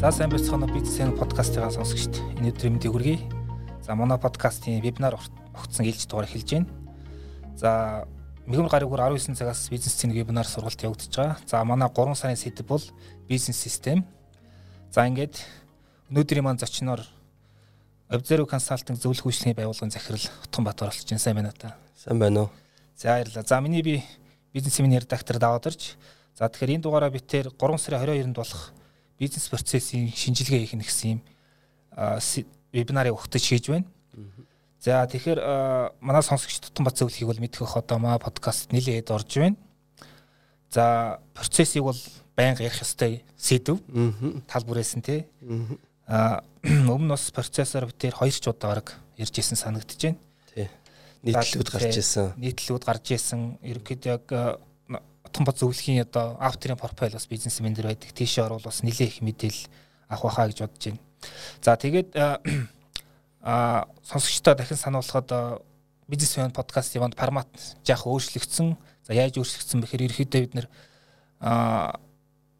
За сайн байцгаана бизнесийн подкастын сонсогчд. Өдрийн мэндийг хүргэе. За манай подкастын вебинар огцсон ээлж дугаар эхэлж байна. За мэгмар гаригуур 19 цагаас бизнесийн вебинар сургалт явагдаж байгаа. За манай 3 сарын сэдэв бол бизнес систем. За ингээд өнөөдрийн маань зочноор Observe Consulting зөвлөх үйлчлэгийн байгууллагын захирал Утганбаатар оролцож байна. Сайн байна уу та? Сайн байна уу? За баярлалаа. За миний би бизнес семинар редактор даваад ирж. За тэгэхээр энэ дугаараа бид тэр 3 сарын 22-нд болох бизнес процессын шинжилгээ хийх гэсэн юм вебинарыг өгтөж хийж байна. За тэгэхээр манай сонсогч Тутанбат зөвлөхийг бол мэдэх одоо маа подкаст нэлээд орж байна. За процессыг бол байнга ярих ёстой сэдв. Тал бүрээсэн тий. Аа өмнө бас процессор битэр хоёр ч удаа баг ярьж исэн байна. Тий. Нийтлүүд гарч исэн. Нийтлүүд гарч исэн. Ерөнхийдөө яг том бод зөвлөхийн одоо авторын профайл бас бизнесмен дэр байдаг. Тийшээ орвол бас нэлээд их мэдээлэл авах байхаа гэж бодож байна. За тэгээд а сонсогчдоо дахин сануулхад бизнесмен подкаст яванд формат жаах өөрчлөгдсөн. За яаж өөрчлөгдсөн бэхээр ерөөхдөө бид нэр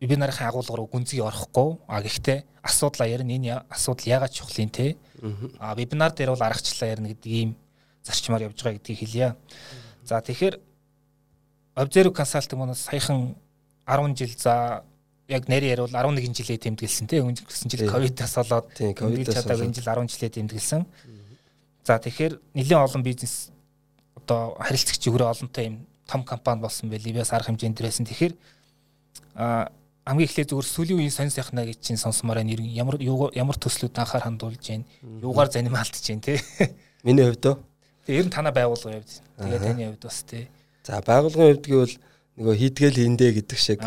вебинарын агуулгаар гүнзгий орохгүй. А гэхдээ асуудлаа ярина энэ асуудал яагаад чухал юм те. А вебинар дээр бол аргачлалаа ярина гэдэг ийм зарчмаар явж байгаа гэдгийг хэлье. За тэгэхээр Observe Consulting манаас саяхан 10 жил за яг нэр ярил 11 жилээ тэмдэглэсэн тийм өнгөрсөн жил ковидаас болоод ковид чадаагүй энэ жил 10 жилээ тэмдэглэсэн. За тэгэхээр нэлээд олон бизнес одоо харилцагч өгрөө олонтой юм том компани болсон байл Ливиас арга хэмжээнд дээрсэн. Тэгэхээр а хамгийн эхлээд зүгээр сүүлийн үеийн сонь сайхна гэж чинь сонсомоор байна. Ямар ямар төслүүд анхаар хандуулж байна. Юугаар занимаалтж байна те. Миний хувьд оо. Тэгээ ер нь танаа байгуулгын хувьд. Тэгээ таны хувьд бас те. За байгуулгын хувьд гэвэл нөгөө хийдгээл хийндэ гэдэг шиг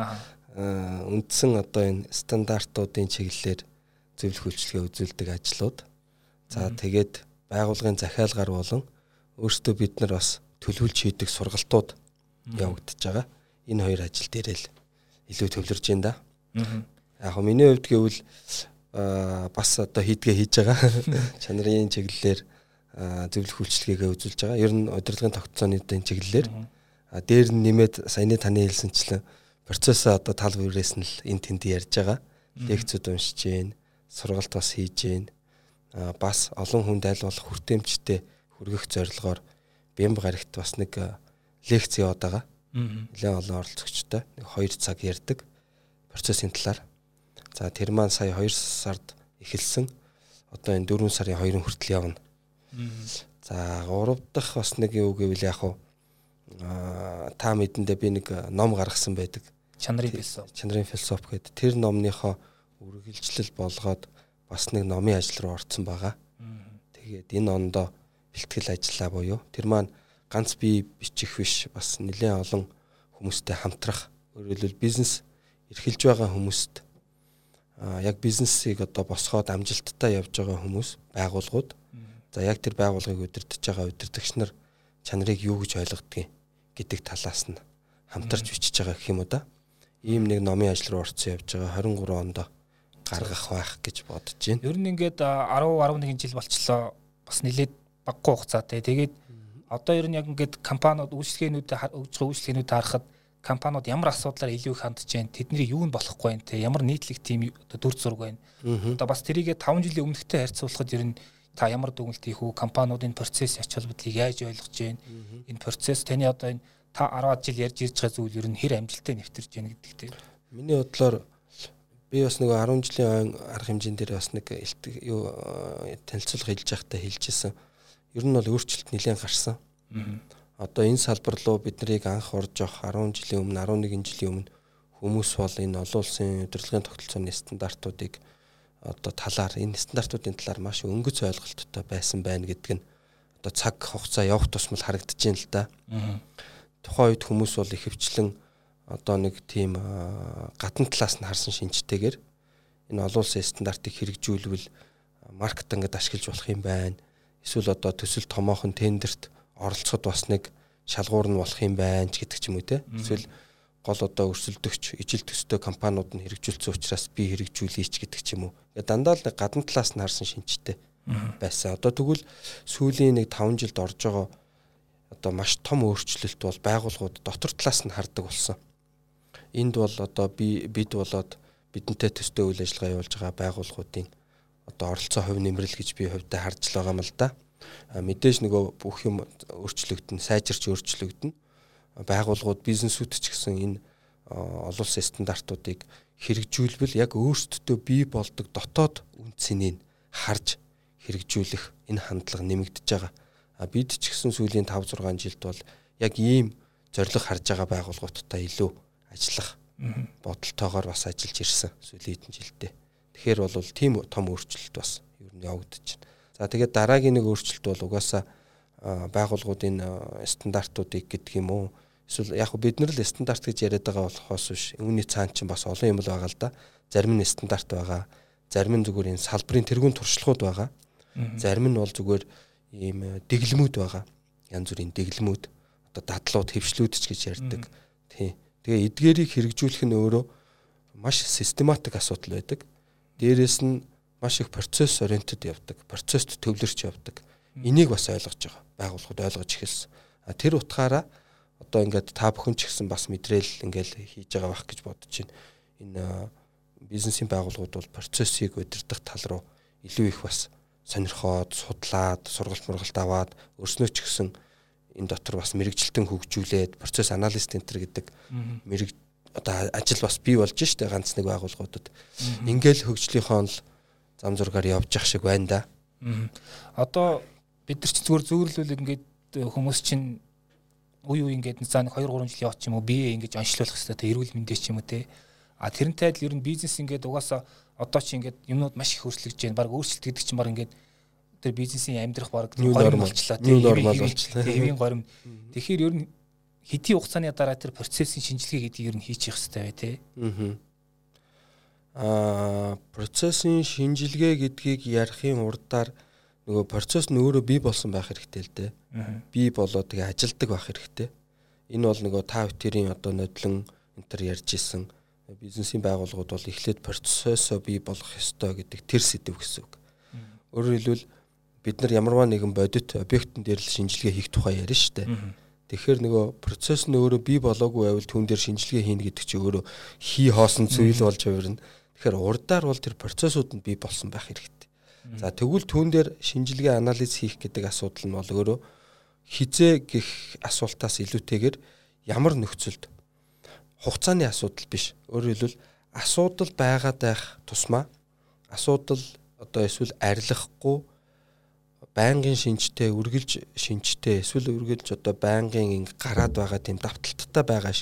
үндсэн одоо энэ стандартуудын чиглэлээр зөвлөх үйлчлэгээ үзүүлдэг ажлууд. За тэгээд байгуулгын захиалгаар болон өөрсдөө бид нар бас төлөвлөж хийдэг сургалтууд явагдаж байгаа. Энэ хоёр ажил дээр л илүү төвлөрж байна да. Яг нь миний хувьд гэвэл бас одоо хийдгээ хийж байгаа. Чанарын чиглэлээр зөвлөх үйлчлэгээгээ үзүүлж байгаа. Ер нь удирдлагын тогтцооны чиглэлээр а дээр нь нэмээд саяны таны хэлсэнчлэн процессоо одоо тал бүрээс нь л эн тэнд ярьж байгаа. Лекцүүд уншиж гин, сургалт бас хийж. А бас олон хүнд аль болох хүртээмжтэй хүргэх зорилгоор бямб гарагт бас нэг лекц яваад байгаа. Нэлээд олон оролцогчтой нэг 2 цаг ярьдаг процессын талаар. За тэр маань сая 2 сард эхэлсэн. Одоо энэ 4 сарын 2-ын хүртэл явна. За 3 дахь бас нэг юу гэвэл яг хуу та мэдэндээ би нэг ном гаргасан байдаг. Чанарын философи. Чанарын философи гэдэг. Тэр номныхоо үргэлжлэл болгоод бас нэг номын ажил руу орцсон байгаа. Тэгээд энэ ондоо бэлтгэл ажиллаа буюу тэр маань ганц би бичих биш бас нэлээд олон хүмүүстэй хамтрах өөрөлдөл бизнес эрхэлж байгаа хүмүүст яг бизнесийг одоо босгоод амжилттай явж байгаа хүмүүс байгууллагууд за яг тэр байгууллагыг удирдах байгаа удирдагч нар чанарыг юу гэж ойлгодгийг гэдэг талаас нь хамтарч бичиж байгаа гэх юм уу да. Ийм нэг номын ажил руу орцсон явж байгаа 23 онд гаргах байх гэж бодож байна. Ер нь ингээд 10 11 жил болчлоо. Бас нэлээд баггүй хугацаатай. Тэгээд Одоо ер нь яг ингээд компаниуд үйлчлэгээнүүдэд өгж байгаа үйлчлэгээнүүдэд харахад компаниуд ямар асуудлаар илүү их хандж байна? Тэдний юу нь болохгүй байна те? Ямар нийтлэг тим дүр зураг байна? Одоо бас тэрийгэ 5 жилийн өмнөхтэй харьцуулахад ер нь та ямар дүгнэлт хийх үү компаниудын процесс ач холбогдлыг яаж ойлгож байна? Энэ процесс таны одоо энэ та 10 жил ярьж ирж байгаа зүйл ер нь хэр амжилттай нэвтэрж байна гэдэг те миний бодлоор би бас нөгөө 10 жилийн арга хэмжээнд дээр бас нэг юу танилцуулга хэлж байхдаа хэлжсэн. Ер нь бол өөрчлөлт нэлээд гарсан. Одоо энэ салбар руу бид нарыг анх орж явах 10 жилийн өмнө 11 жилийн өмнө хүмүүс бол энэ олон улсын удирдлагын тогтолцооны стандартуудыг одоо талаар энэ стандартуудын талаар маш өнгөц ойлголттой байсан байна гэдэг нь одоо цаг хугацаа явах тусмал харагдаж байна л да. Тухайн үед хүмүүс бол ихэвчлэн одоо нэг тийм гадна талаас нь харсан шинжтэйгээр энэ олон улсын стандартыг хэрэгжүүлвэл маркетингэд ашиглаж болох юм байна эсвэл одоо төсөл томоохон тендерт оролцоход бас нэг шалгуур нь болох юм байна ч гэдэг ч юм уу те. Эсвэл гол одоо өрсөлдөгч ижил төстэй компаниуд нь хэрэгжүүлсэн учраас би хэрэгжүүлээч гэдэг ч юм уу. Дандаа л гадна талаас нь харсан шинжтэй байсан. Одоо тэгвэл сүүлийн нэг 5 жилд орж байгаа одоо маш том өөрчлөлт бол байгууллагууд дотор талаас нь хардаг болсон. Энд бол одоо би бид болоод бидэнтэй төстэй үйл ажиллагаа явуулж байгаа байгууллагуудын одоо оролцоо хувь нэмрэл гэж би хувьдаа харж л байгаа юм л да. Мэдээж нөгөө бүх юм өөрчлөгдөн, сайжирч өөрчлөгдөн. Байгууллагууд, бизнесүүд ч гэсэн энэ олон улсын стандартуудыг хэрэгжүүлбэл яг өөрсдөө бий болдог дотоод үндсэнийг харж хэрэгжүүлэх энэ хандлага нэмэгдэж байгаа. А бид ч гэсэн сүүлийн 5 6 жилд бол яг ийм зориг харж байгаа байгууллагуудтай илүү ажиллах бодолтойгоор бас ажиллаж ирсэн сүүлийн хэдэн жилдээ. Тэгэхээр бол тийм том өөрчлөлт бас ер нь явагдаж байна. За тэгээд дараагийн нэг өөрчлөлт бол угаасаа байгууллагуудын стандартуудыг гэдэг юм уу эсвэл яг бид нар л стандарт гэж яриад байгаа болохоос биш үүний цаан чинь бас олон юм л байгаа л да. Зарим нь стандарт байгаа. Зарим нь зүгээр энэ салбарын тэргуун туршлагууд байгаа. Зарим нь бол зүгээр ийм дэглэмүүд байгаа. Янз бүрийн дэглэмүүд одоо дадлууд, хөвшлүүд ч гэж ярьдаг. Тий. Тэгээ эдгээрийг хэрэгжүүлэх нь өөрөө маш систематик асуудал байдаг. Дээрээс нь маш их процесс ориентед явдаг. Процесст төвлөрч явдаг. Энийг бас ойлгож байгаа. Байгууллагууд ойлгож эхэлсэн. Тэр утгаараа одоо ингээд та бүхэн ч гэсэн бас мэдрээл ингээл хийж байгаа байх гэж бодож байна. Энэ бизнесийн байгууллагууд бол процессыг удирдах тал руу илүү их бас сонирхоод, судлаад, сургалт мургалт аваад өөрснөө ч гэсэн энэ дотор бас мэрэгжилтэн хөгжүүлээд процесс анализ центр гэдэг мэрэг одоо ажил бас бий болж штэ ганц нэг байгууллагуудад. Ингээл хөгжлийнхоо л зам зургаар явж явах шиг байна да. Одоо бид нар ч зүгээр зөөрлөл ингээд хүмүүс чинь үе үе ингээд за нэг 2 3 жил явах ч юм уу бие ингээд онцлуулах хэрэгтэй те эрүүл мэндэ ч юм уу те. А тэрнтэй адил ер нь бизнес ингээд угаасаа одоо чи ингээд юмнууд маш их өөрчлөгдөж байна. Баг өөрчлөлт гэдэг чинь баг ингээд тэр бизнесийн амьдрах баг горим болчлаа тийм хэвийн горим тэгэхээр ер нь хэдийн хугацааны дараа тэр процессын шинжилгээ гэдгийг ер нь хийчих хэрэгтэй бай тээ аа процессын шинжилгээ гэдгийг ярихын урдаар нөгөө процесс нь өөрөө бий болсон байх хэрэгтэй л дээ. Бий болоод тэгээ ажилдаг байх хэрэгтэй. Энэ бол нөгөө та бүхэн одоо нодлон энтер ярьж исэн бизнесийн байгууллагууд бол эхлээд процессоо бий болгох ёстой гэдэг тэр сэдв гэсэн үг. Өөрөөр хэлбэл бид нар ямарваа нэгэн бодит объектын дээр л шинжилгээ хийх тухай шүү дээ. Тэгэхээр нөгөө процесс нь өөрөө бий болоогүй байвал түн дээр шинжилгээ хийнэ гэдэг чинь өөрөө хий хоосон зүйл болж хувирна. Тэгэхээр урдаар бол тэр процессууд нь бий болсон байх хэрэгтэй. За тэгвэл түүн дээр шинжилгээ анализ хийх гэдэг асуудал нь бол өөрөө хизээ гих асуултаас илүүтэйгээр ямар нөхцөлд хугацааны асуудал биш. Өөрөөр хэлбэл асуудал байгаад байх тусмаа асуудал одоо эсвэл арилгахгүй байнгын шинжтэй үргэлж шинжтэй эсвэл үргэлж одоо байнгын инг гараад байгаа тийм давталттай байгаа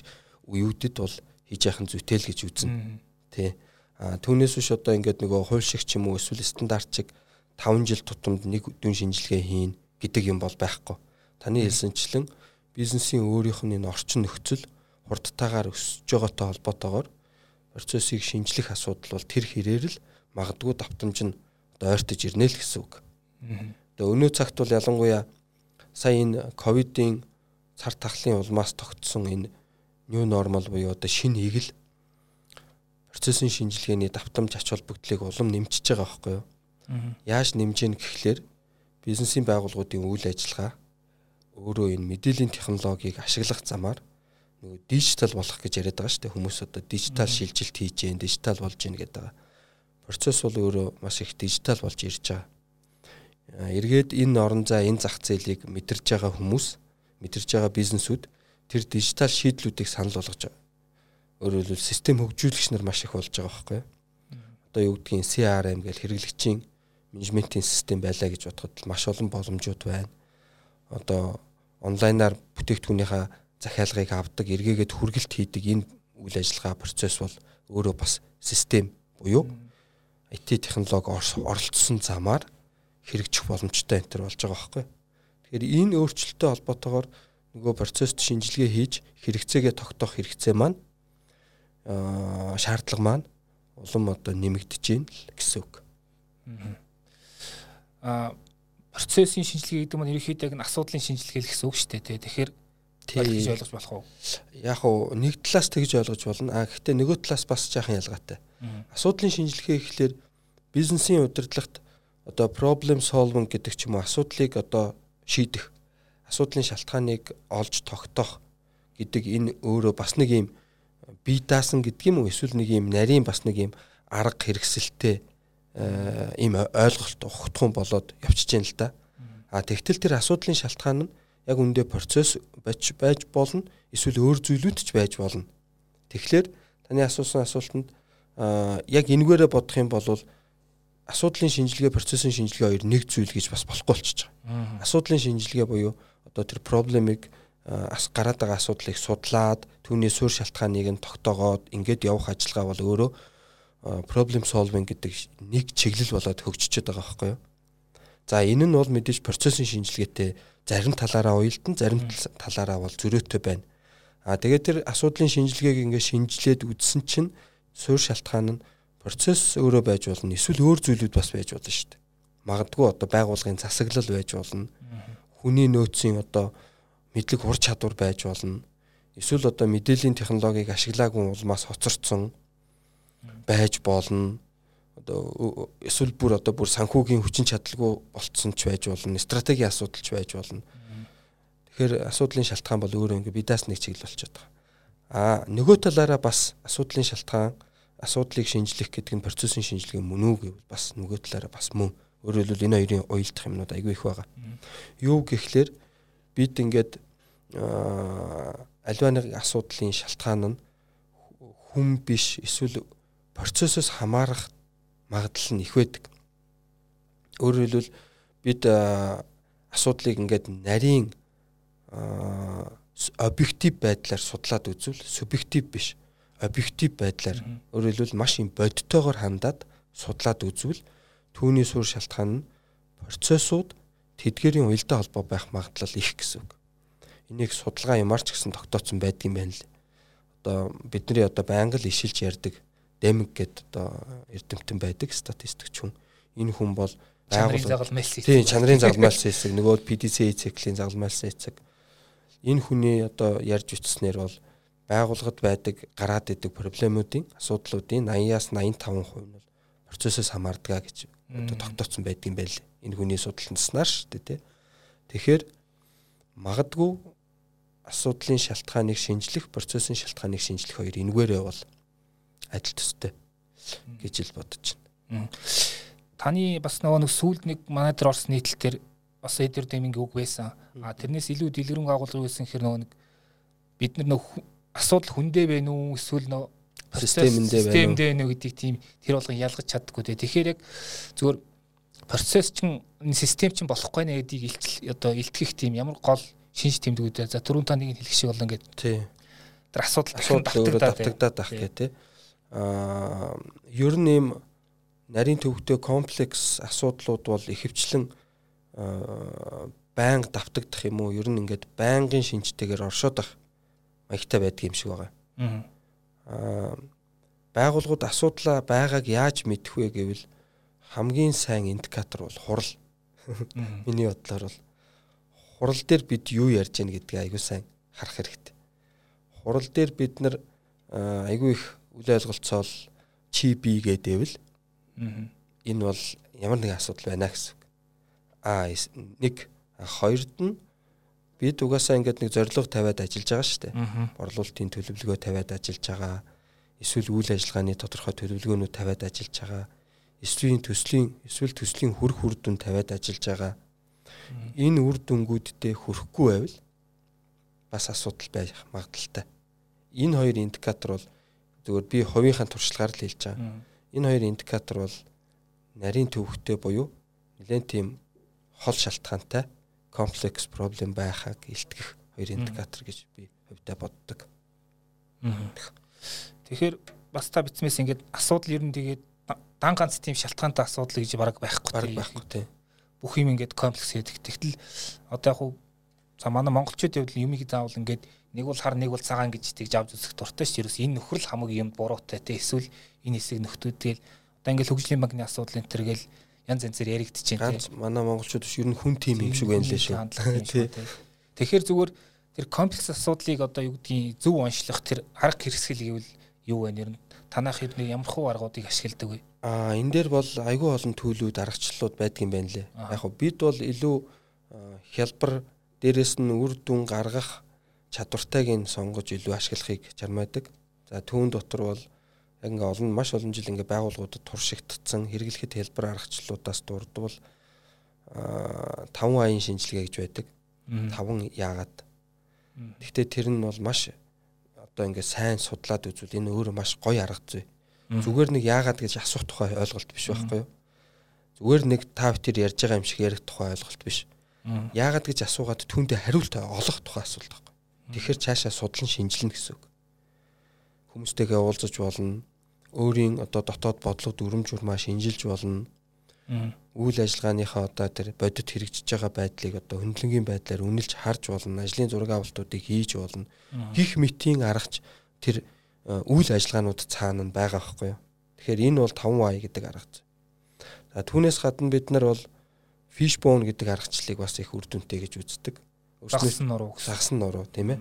үеүүдэд бол хийж яхын зүйтэй л гэж үзнэ. Тэ. А түүнээс биш одоо ингээд нөгөө хууль шиг ч юм уу эсвэл стандарт шиг 5 жил тутамд нэг дүн шинжилгээ хийн гэдэг юм бол байхгүй. Таны хэлсэнчлэн бизнесийн өөрийнх нь энэ орчин нөхцөл хурдтайгаар өсөж байгаатай холбоотойгоор процессыг шинжлэх асуудал бол тэр хэрээр л магадгүй давтамж нь одоо ойртож ирнэ л гэсэн үг. Тэгээ өнөө цагт бол ялангуяа сая энэ ковидын цар тахлын улмаас тогтсон энэ new normal буюу одоо шинэ игэл процессын шинжилгээний давтамж ач холбогдлыг улам нэмчихэж байгаа байхгүй юу. Яаж нэмж гин гэхлээр бизнесийн байгууллагуудын үйл ажиллагаа өөрөө энэ мэдээллийн технологиг ашиглах замаар нөгөө дижитал болох гэж яриад байгаа шүү дээ. Хүмүүс одоо дижитал шилжилт хийж гэн, дижитал болж гин гэдэг байгаа. Процесс бол өөрөө маш их дижитал болж ирж байгаа. Эргээд энэ орон зай, энэ зах зээлийг мэдэрж байгаа хүмүүс, мэдэрж байгаа бизнесүүд тэр дижитал шийдлүүдийг санал болгож өөрөөр хэлбэл систем хөгжүүлэгч нар маш их болж байгаа байхгүй юу. Одоо юу гэдгийг CRM гэж хэрэглэгчийн менежментийн систем байлаа гэж бодоход маш олон боломжууд байна. Одоо онлайнаар бүтээгдэхүүнийхээ захиалгыг авдаг, эргээгээд хүргэлт хийдэг энэ үйл ажиллагаа процесс бол өөрөө бас систем буюу IT технологи оролцсон замаар хэрэгжих боломжтой энэ төр болж байгаа байхгүй. Тэгэхээр энэ өөрчлөлттэй холбоотойгоор нөгөө процесст шинжилгээ хийж хэрэгцээгээ тогтоох хэрэгцээ маань шаардлага маань улам одоо нэмэгдэж байна л гэсэн үг. Аа процессын шинжилгээ гэдэг нь ерөнхийдөө яг асуудлын шинжилгээ л гэсэн үг шүү дээ. Тэгэхээр тэгж ойлгож болох уу? Яг уу нэг талаас тэгж ойлгож болно. А гэхдээ нөгөө талаас бас жаахан ялгаатай. Асуудлын шинжилгээ гэхлээр бизнесийн удирдлагт одоо problem solving гэдэг ч юм уу асуудлыг одоо шийдэх асуудлын шалтгааныг олж тогтоох гэдэг энэ өөрөө бас нэг юм бие даасан гэдэг юм уу эсвэл нэг юм нарийн бас нэг юм арга хэрэгсэлтэй ийм ойлголт ухтхан болоод явчихж байна л да. А тэгтэл тэр асуудлын шалтгаан нь яг үндэ процесс байж байж болно эсвэл өөр зүйлүүд ч байж болно. Тэгэхээр таны асуусан асуултанд яг энэгээрээ бодох юм бол асуудлын шинжилгээ процессын шинжилгээ хоёр нэг зүйл гэж бас болохгүй болчихж байгаа. Асуудлын шинжилгээ буюу одоо тэр проблемыг гараад байгаа асуудлыг судлаад түүний суурь шалтгааныг нь тогтоогоод ингээд явах ажиллагаа бол өөрөө problem solving гэдэг нэг чиглэл болоод хөгжиж байгаа байхгүй юу. За энэ нь бол мэдээж процессын шинжилгээтэй зарим талаараа уялдан зарим талаараа бол зөрөөтэй байна. А тэгээд тэр асуудлын шинжилгээг ингээд шинжилээд үзсэн чинь суурь шалтгаан нь процесс өөрөө байж болно. Эсвэл өөр зүйлүүд бас байж болно шүү дээ. Магадгүй одоо байгууллагын засаглал байж болно. Хүний нөөцийн одоо мэдлэг ур чадвар байж болно. Эсвэл одоо мэдээллийн технологиг ашиглаагүй улмаас хоцорцсон байж болно. Одоо эсвэл бүр одоо бүр санхүүгийн хүчин чадалгүй болцсон ч байж болно. Стратегийн асуудал ч байж болно. Тэгэхээр асуудлын шалтгаан бол өөрөө ингээ бидаас нэг чиглэл болчиход байгаа. Аа нөгөө талаараа бас асуудлын шалтгаан асуудлыг шинжлэх гэдэг нь процессын шинжилгээ мөн үү гэвэл бас нөгөө талаараа бас мөн. Өөрөөр хэлбэл энэ хоёрын уялдах юмнууд айгүй их байгаа. Юу гэхлээр бид ингээд альва нэг асуудлын шалтгаан нь хүм биш эсвэл процессоос хамаарах магадлал нь их байдаг. Өөрөөр хэлбэл бид асуудлыг ингээд нарийн объектив байдлаар судлаад үзвэл субъектив биш объектив байдлаар өөрөөр хэлбэл маш юм бодтойгоор хандаад судлаад үзвэл түүний суурь шалтгаан нь процессууд тэдгэрийн уялдаа холбоо байх магадлал их гэсэн үг. Энийг судалгаа юмар ч гэсэн тогтооцсон байдаг юм байна л. Одоо бидний одоо байнга л ишилж ярддаг Демиг гэдэг одоо эрдэмтэн байдаг статистикч хүн. Энэ хүн бол чанарын загалмайлс эцэг. Тийм, чанарын загалмайлс эцэг, нөгөө PDC циклийн загалмайлс эцэг. Энэ хүний одоо ярьж үтснээр бол байгууллагад байдаг гараад идэг проблемуудын асуудлуудын 80-аас 85% нь бол процессоос хамаардгаа гэж одоо тогтооцсон байдаг юм байл. Энэ хүний судалснаар шүү дээ тий. Тэгэхээр магадгүй асуудлын шалтгааныг шинжлэх, процессын шалтгааныг шинжлэх хоёр энэгээрээ бол адил төстэй гэж л бодож байна. Таны бас нөгөө нэг сүүлд нэг манай дээр орсон нийтлэл төр бас эдэр дэминг үг байсан. А тэрнээс илүү дэлгэрэнг агуулга байсан хэрэг нөгөө нэг бид нар нөгөө асуудал хүндээ байна уу эсвэл нөө системэндээ байна системдээ байна уу? гэдгийг тийм тэр болгон ялгаж чаддаггүй те. Тэгэхээр яг зүгээр процесс чинь систем чинь болохгүй нэ гэдгийг илчил одоо илтгэх тийм ямар гол шинж тэмдгүүд за түрүүн та нэг хэлэх шиг бол ингээд тий. Тэр асуудал асуудал давтагдаад байх гэх те. Аа ер нь юм нарийн төвөгтэй комплекс асуудлууд бол ихэвчлэн байнга давтагдах юм уу? Ер нь ингээд байнгын шинжтэйгээр оршоод байх маягтай байдаг юм шиг байгаа. Аа байгууллагууд асуудлаа байгааг яаж мэдэх вэ гэвэл хамгийн сайн индикатор бол хурал. Миний бодлоор бол хурал дээр бид юу ярьж байна гэдгийг айгүй сайн харах хэрэгтэй. Хурал дээр бид нар айгүй их үл ойлголцоол чи би гэдэвэл энэ бол ямар нэгэн асуудал байна гэсэн. А нэг хоёрд нь бид угаасаа ингээд нэг зорилго тавиад ажиллаж байгаа шүү дээ. Борлуулалтын төлөвлөгөө тавиад ажиллаж байгаа. Эсвэл үйл ажиллагааны тодорхой төлөвлөгөөнүүд тавиад ажиллаж байгаа. Эсвэл төслийн эсвэл төслийн хөр хүрдүн тавиад ажиллаж байгаа. Энэ үр дүнгуудтэй хүрэхгүй байвал бас асуудал байх магадaltaй. Энэ хоёр индикатор бол зөвхөн би хувийнхаа туршлагаар л хэлж байгаа. Энэ хоёр индикатор бол нарийн төвхтэй буюу нэлээд тийм хол шалтгаантай комплекс проблем байхаг илтгэх хоёр индикатор гэж би хувьдаа боддог. Тэгэхээр бас та бичмээс ингээд асуудал ер нь тэгээд дан ганц тийм шалтгаантай асуудал гэж бараг байхгүй бараг байхгүй тийм. Бүх юм ингээд комплекс гэдэг. Тэгтэл одоо яг хуу за манай монголчууд явдал юмыг заавал ингээд нэг бол хар нэг бол цагаан гэж тэгж авч үзэх дуртай ш. Ерөөс энэ нөхрөл хамаг юм буруутай те эсвэл энэ хэсэг нөхдүүдгээл одоо ингээд хөгжлийн банкны асуудал энэ төр гээл янз янзэр яригдчихээн тийм. Ганц манай монголчууд биш ер нь хүн тийм юм шиг байна лээ шүү. Тэгэхээр зүгээр тэр комплекс асуудлыг одоо юу гэдгийг зөв онцлох тэр арга хэрэгсэл гэвэл юу вэ нэр нь танах хэвний ямар хуу аргуудыг ашигладаг вэ? Аа энэ дээр бол айгүй олон төлөвүүд аргачлалууд байдаг юм байна лээ. Яг хөө бид бол илүү хялбар дээрэс нь үр дүн гаргах чадвартайг нь сонгож илүү ашиглахыг чармаадаг. За түүн дотор бол яг ингээ олон маш олон жил ингээ байгууллагуудад туршигдсан хэрэглэхэд хэлбэр аргачлалуудаас дурдвал а 5 аян шинжилгээ гэж байдаг. 5 яагаад. Гэхдээ тэр нь бол маш одоо ингээ сайн судлаад үзвэл энэ өөрөө маш гоё арга зүй. Зүгээр нэг яагаад гэж асуух тухай ойлголт биш байхгүй юу? Зүгээр нэг та бүхэн ярьж байгаа юм шиг ярих тухай ойлголт биш. Яагаад гэж асуугаад түүндээ хариулт олох тухай асуулт байхгүй. Тэгэхээр цаашаа судлан шинжилнэ гэсэн үг. Хүмүүстэйгээ уулзаж болно. Өөрийн одоо дотоод бодлого дүрм журмаа шинжилж болно. Үйл ажиллагааныхаа одоо тэр бодит хэрэгжиж байгаа байдлыг одоо хөндлөнгийн байдлаар үнэлж харж болно. Ажлын зураг авалтуудыг хийж болно. Гих мэтийн аргач тэр э, үйл ажиллагаанууд цаана нь байгаа байхгүй юу. Тэгэхээр энэ бол 5Y гэдэг арга. За түүнээс гадна бид нар бол fishbone гэдэг аргачлалыг бас их үр дүнтэй гэж үздэг. Загсан нуруу гэсэн. Загсан нуруу тийм ээ.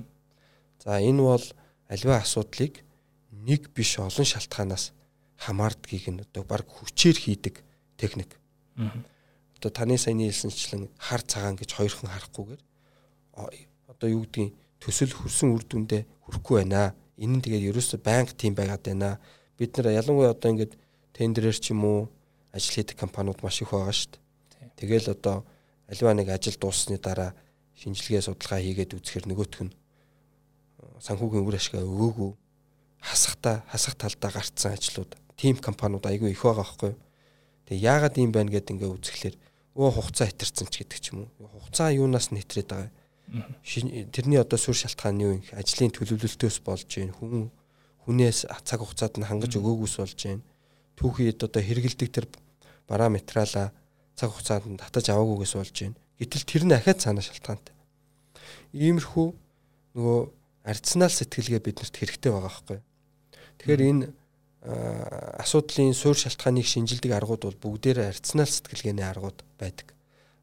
За энэ бол альва асуудлыг нэг биш олон шалтгаанаас хамаардгийг нь одоо баг хүчээр хийдэг техник. Одоо таны саяны хэлсэнчлэн хар цагаан гэж хоёрхан харахгүйгээр одоо юу гэдгийг төсөл хөрсөн үр дүндээ хүрэхгүй байна. Энэ нь тэгээд ерөөсө банк тийм байгаад байна. Бид нар ялангуяа одоо ингээд тендерээр ч юм уу ажил хийдэг компаниуд маш их байгаа шүү дээ. Тэгэл одоо альва нэг ажил дууссаны дараа шинжилгээ судалгаа хийгээд үзэхэр нөгөөх нь санхүүгийн үр ашгаа өгөөгүй хасахта хасах талдаа гарцсан ажлууд тим компаниуд айгүй их байгаа байхгүй. Тэгээ яагаад юм байна гэд ингээ үзэхлээр өө хугацаа хэтэрсэн ч гэдэг ч юм уу. Хугацаа юунаас нь хэтрээд байгаа. Тэрний одоо суурь шалтгаан нь юу юм? Ажлын төлөвлөлтөөс болж байна. Хүн хүнээс цаг хугацаанд нь хангаж өгөөгүйс болж байна. Түүхийд одоо хэрэгэлдэг тэр бараа материалаа цаг хугацаанд нь татаж аваагүйгээс болж байна. Гэтэл тэр нь ахаад цаана шалтгаантай. Иймэрхүү нөгөө арцнаал сэтгэлгээ биднэрт хэрэгтэй байгаа байхгүй. Тэгэхээр энэ асуудлын суурь шалтгааныг шинжилдэг аргууд бол бүгдээрээ арцнаал сэтгэлгээний аргууд байдаг.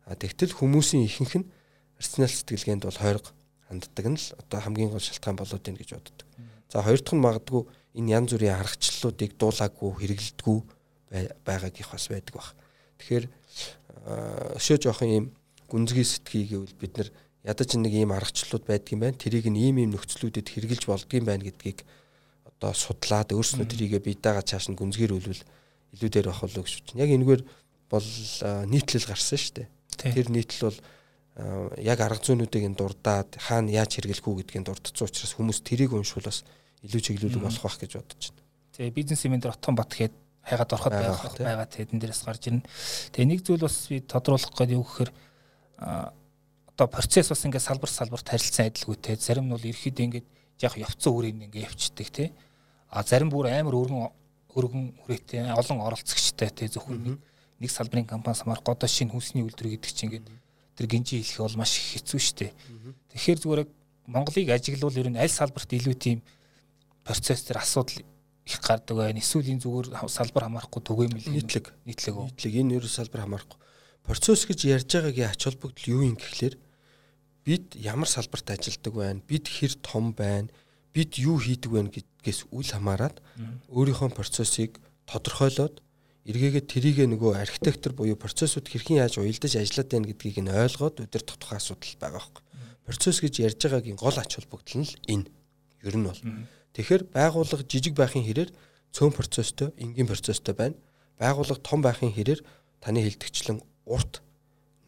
Тэгтэл хүмүүсийн ихэнх нь арцнаал сэтгэлгээнд бол хойрог ханддаг нь л одоо хамгийн гол шалтгаан болоод байна гэж боддог. За хоёр дахь нь магадгүй энэ янз бүрийн аргачлалуудыг дуулаагүй хэрэглэдэггүй байгааг их бас байдаг баг. Тэгэхээр өшөө жоохон ийм гүнзгий сэтгэхийг гэвэл бид нар ядаж нэг ийм аргачлалууд байдаг юм байна. Тэрийг нь ийм ийм нөхцлүүдэд хэрэгжилж болдгийм байна гэдгийг одоо судлаад өөрснөө тэрийгэ бие даага цааш нь гүнзгийр үлвэл илүү дээр байх болоо гэж байна. Яг энэгээр бол нийтлэл гарсан шүү дээ. Тэр нийтлэл бол яг арга зүйнүүдийг нь дурдаад хаана яаж хэрэглэх үү гэдгийг дурдсан учраас хүмүүс тэрийг уншвал бас илүү чиглүүлэг болох байх гэж бодож байна. Тэгээ бизнес юм дээр отхон бат гэхэд хайгаад ороход байх байгаа тэдэн дээрээс гарч ирнэ. Тэгээ нэг зүйл бас би тодруулах гэдэг юу гэхээр одоо процесс бас ингээд салбар салбарт харилцан адилгүйтэй. Зарим нь бол ерөөхдөө ингээд яг явцсан үрийг ингээд явцдаг тий. А зарим бүр амар өргөн өргөн хүрээтэй олон оролцогчтой тий зөвхөн нэг салбарын компани самар годоо шинэ хүнсний үйлдвэр гэдэг чинь ингээд тэр гинжи хэлэх бол маш хэцүү шттэ. Тэгэхээр зүгээр Монголыг ажиглуул ер нь аль салбарт илүү тийм процесс төр асуудал их гардаг байна. Эсвэл энэ зүгээр салбар хамаарахгүй түгээмэл нийтлэг нийтлэг нийтлэг энэ ерөө салбар хамаарахгүй. Процесс гэж ярьж байгаагийн ач холбогдол юу юм гэхлээр бид ямар салбарт ажилладаг байна? Бид хэр том байна? Бид юу хийдэг вэ гэдгээс үл хамааран өөрийнхөө процессыг тодорхойлоод эргээгээд тэрийг нөгөө архитектор буюу процессыг хэрхэн яаж уялдаж ажиллаад байна гэдгийг нь ойлгоод өдөр тухайн асуудал байгаа байхгүй. Процесс гэж ярьж байгаагийн гол ач холбогдол нь энэ. Ер нь бол. Тэгэхээр байгууллага жижиг байхын хэрээр цөөн процесстэй, энгийн процесстэй байна. Байгууллага том байхын хэрээр таны хэлдэгчлэн урт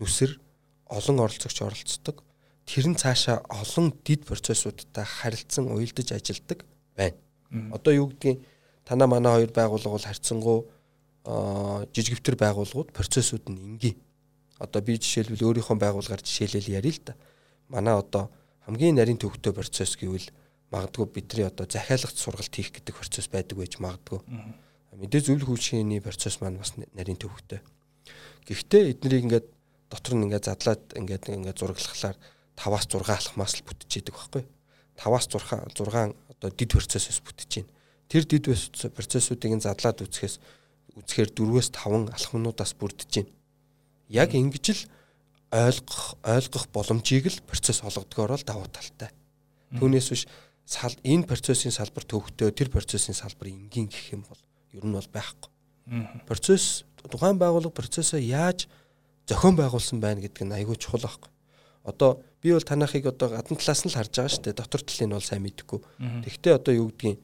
нүсэр олон оролцогч оролцдог. Тэр нь цаашаа олон дид процессуудтай харилцан уялдаж ажилдаг байна. Одоо юу гэдгийг танаа манай хоёр байгууллага бол харьцангуй жижигвтер байгууллагууд процессууд нь энгийн. Одоо би жишээлбэл өөрийнхөө байгууллагаар жишээлэл ярил л да. Манай одоо хамгийн нарийн төвхтэй процесс гэвэл магадгүй бидний одоо захиалгад сургалт хийх гэдэг процесс байдаг байж магадгүй. Мэдээ зөвлөх хүчний процесс маань бас нарийн төвхтэй. Гэхдээ эднийг ингээд дотор нь ингээд задлаад ингээд ингээд зураглахлаар 5-аас 6 алхмаас л бүтчихэдэг байхгүй. 5-аас 6 6 одоо дид процессоос бүтэж байна. Тэр дид процессуудыг нь задлаад үзэхээс үзэхээр 4-өөс 5 алхмнуудаас бүрдэж байна. Яг ингэж л ойлгох ойлгох боломжийг л процесс олгодгоор л давуу талтай. Түүнээс биш сал энэ процессын салбар төвхтөө тэр процессын салбар энгийн гэх юм бол ер нь бол байхгүй. Процесс тухайн байгууллага процессоо яаж зохион байгуулсан байна гэдэг нь айгүй чухал байхгүй. Одоо би бол танахыг одоо гадна талаас нь л харж байгаа шүү дээ. Дотор талын нь бол сайн мэдэхгүй. Тэгвэл одоо юу гэдгийг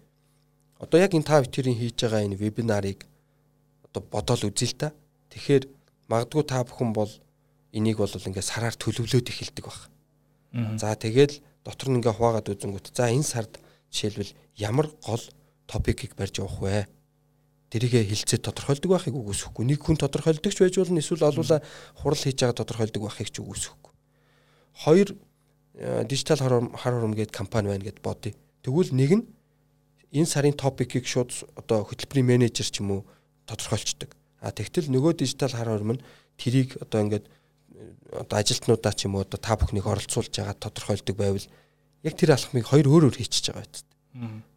одоо яг энэ та бүхэн хийж байгаа энэ вебинарыг одоо бодоол үзье л та. Тэгэхээр магадгүй та бүхэн бол энийг бол ингээд сараар төлөвлөөд эхэлдэг баг. За тэгэл дотор нь ингээ хуваагаад үзэнгүүт за энэ сард жишээлбэл ямар гол топикийг барьж явах вэ? Тэрийгэ хилцээ тодорхойлдог байхыг үгүйсэхгүй. Нэг хүн тодорхойлдогч байж болно эсвэл олуула хурал хийж байгаа тодорхойлдог байхыг ч үгүйсэхгүй. Хоёр дижитал хар хурам гээд компани байна гэд бодъё. Тэгвэл нэг нь энэ сарын топикийг шууд одоо хөтөлбөрийн менежер ч юм уу тодорхойлцдог. А тэгтэл нөгөө дижитал хар хурам нь тэрийг одоо ингээд одоо ажилтнуудаа ч юм уу одоо та бүхнийг оролцуулж байгаа тодорхойлдог байвал яг тэр алхмыг хоёр өөр өөр хийчихэж байгаа биз.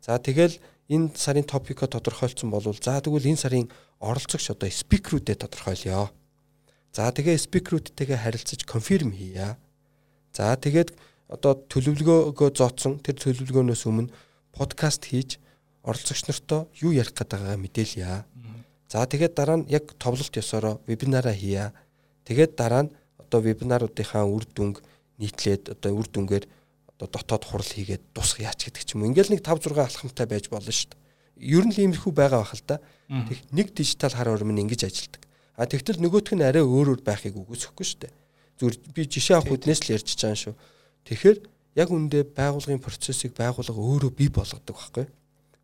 За тэгэл энэ сарын топико тодорхойлцсон бол за тэгвэл энэ сарын оролцогч одоо спикерүүдэд тодорхойлё. За тэгээ спикерүүдтэйгээ харилцаж конфирм хийя. За тэгээд одоо төлөвлөгөөгөө зооцсон тэр төлөвлөгөөнөөс өмнө подкаст хийж оролцогч нартай юу ярих гээд байгаагаа мэдээлье. За тэгээд дараа нь яг товлолт ёсороо вебинараа хийя. Тэгээд дараа нь одоо вебинаруудынхаа үр дүнг нийтлээд одоо үр дүнгээр одоо дотоод хурал хийгээд тусах яач гэдэг ч юм уу. Ингээл нэг 5 6 алхамтай байж болно шүү дээ. Ер нь иймэрхүү байгаа бахал та. Тэг нэг дижитал хар урам нь ингэж ажилдаг. А тэгтэл нөгөөх нь арай өөр өөр байхыг үгүйсэхгүй шүү дээ. Зүгээр би жишээ авах үднээс л ярьж байгаа шүү. Тэгэхээр яг үндэ байгуулгын процессыг байгуулга өөрөө бий болгодог байхгүй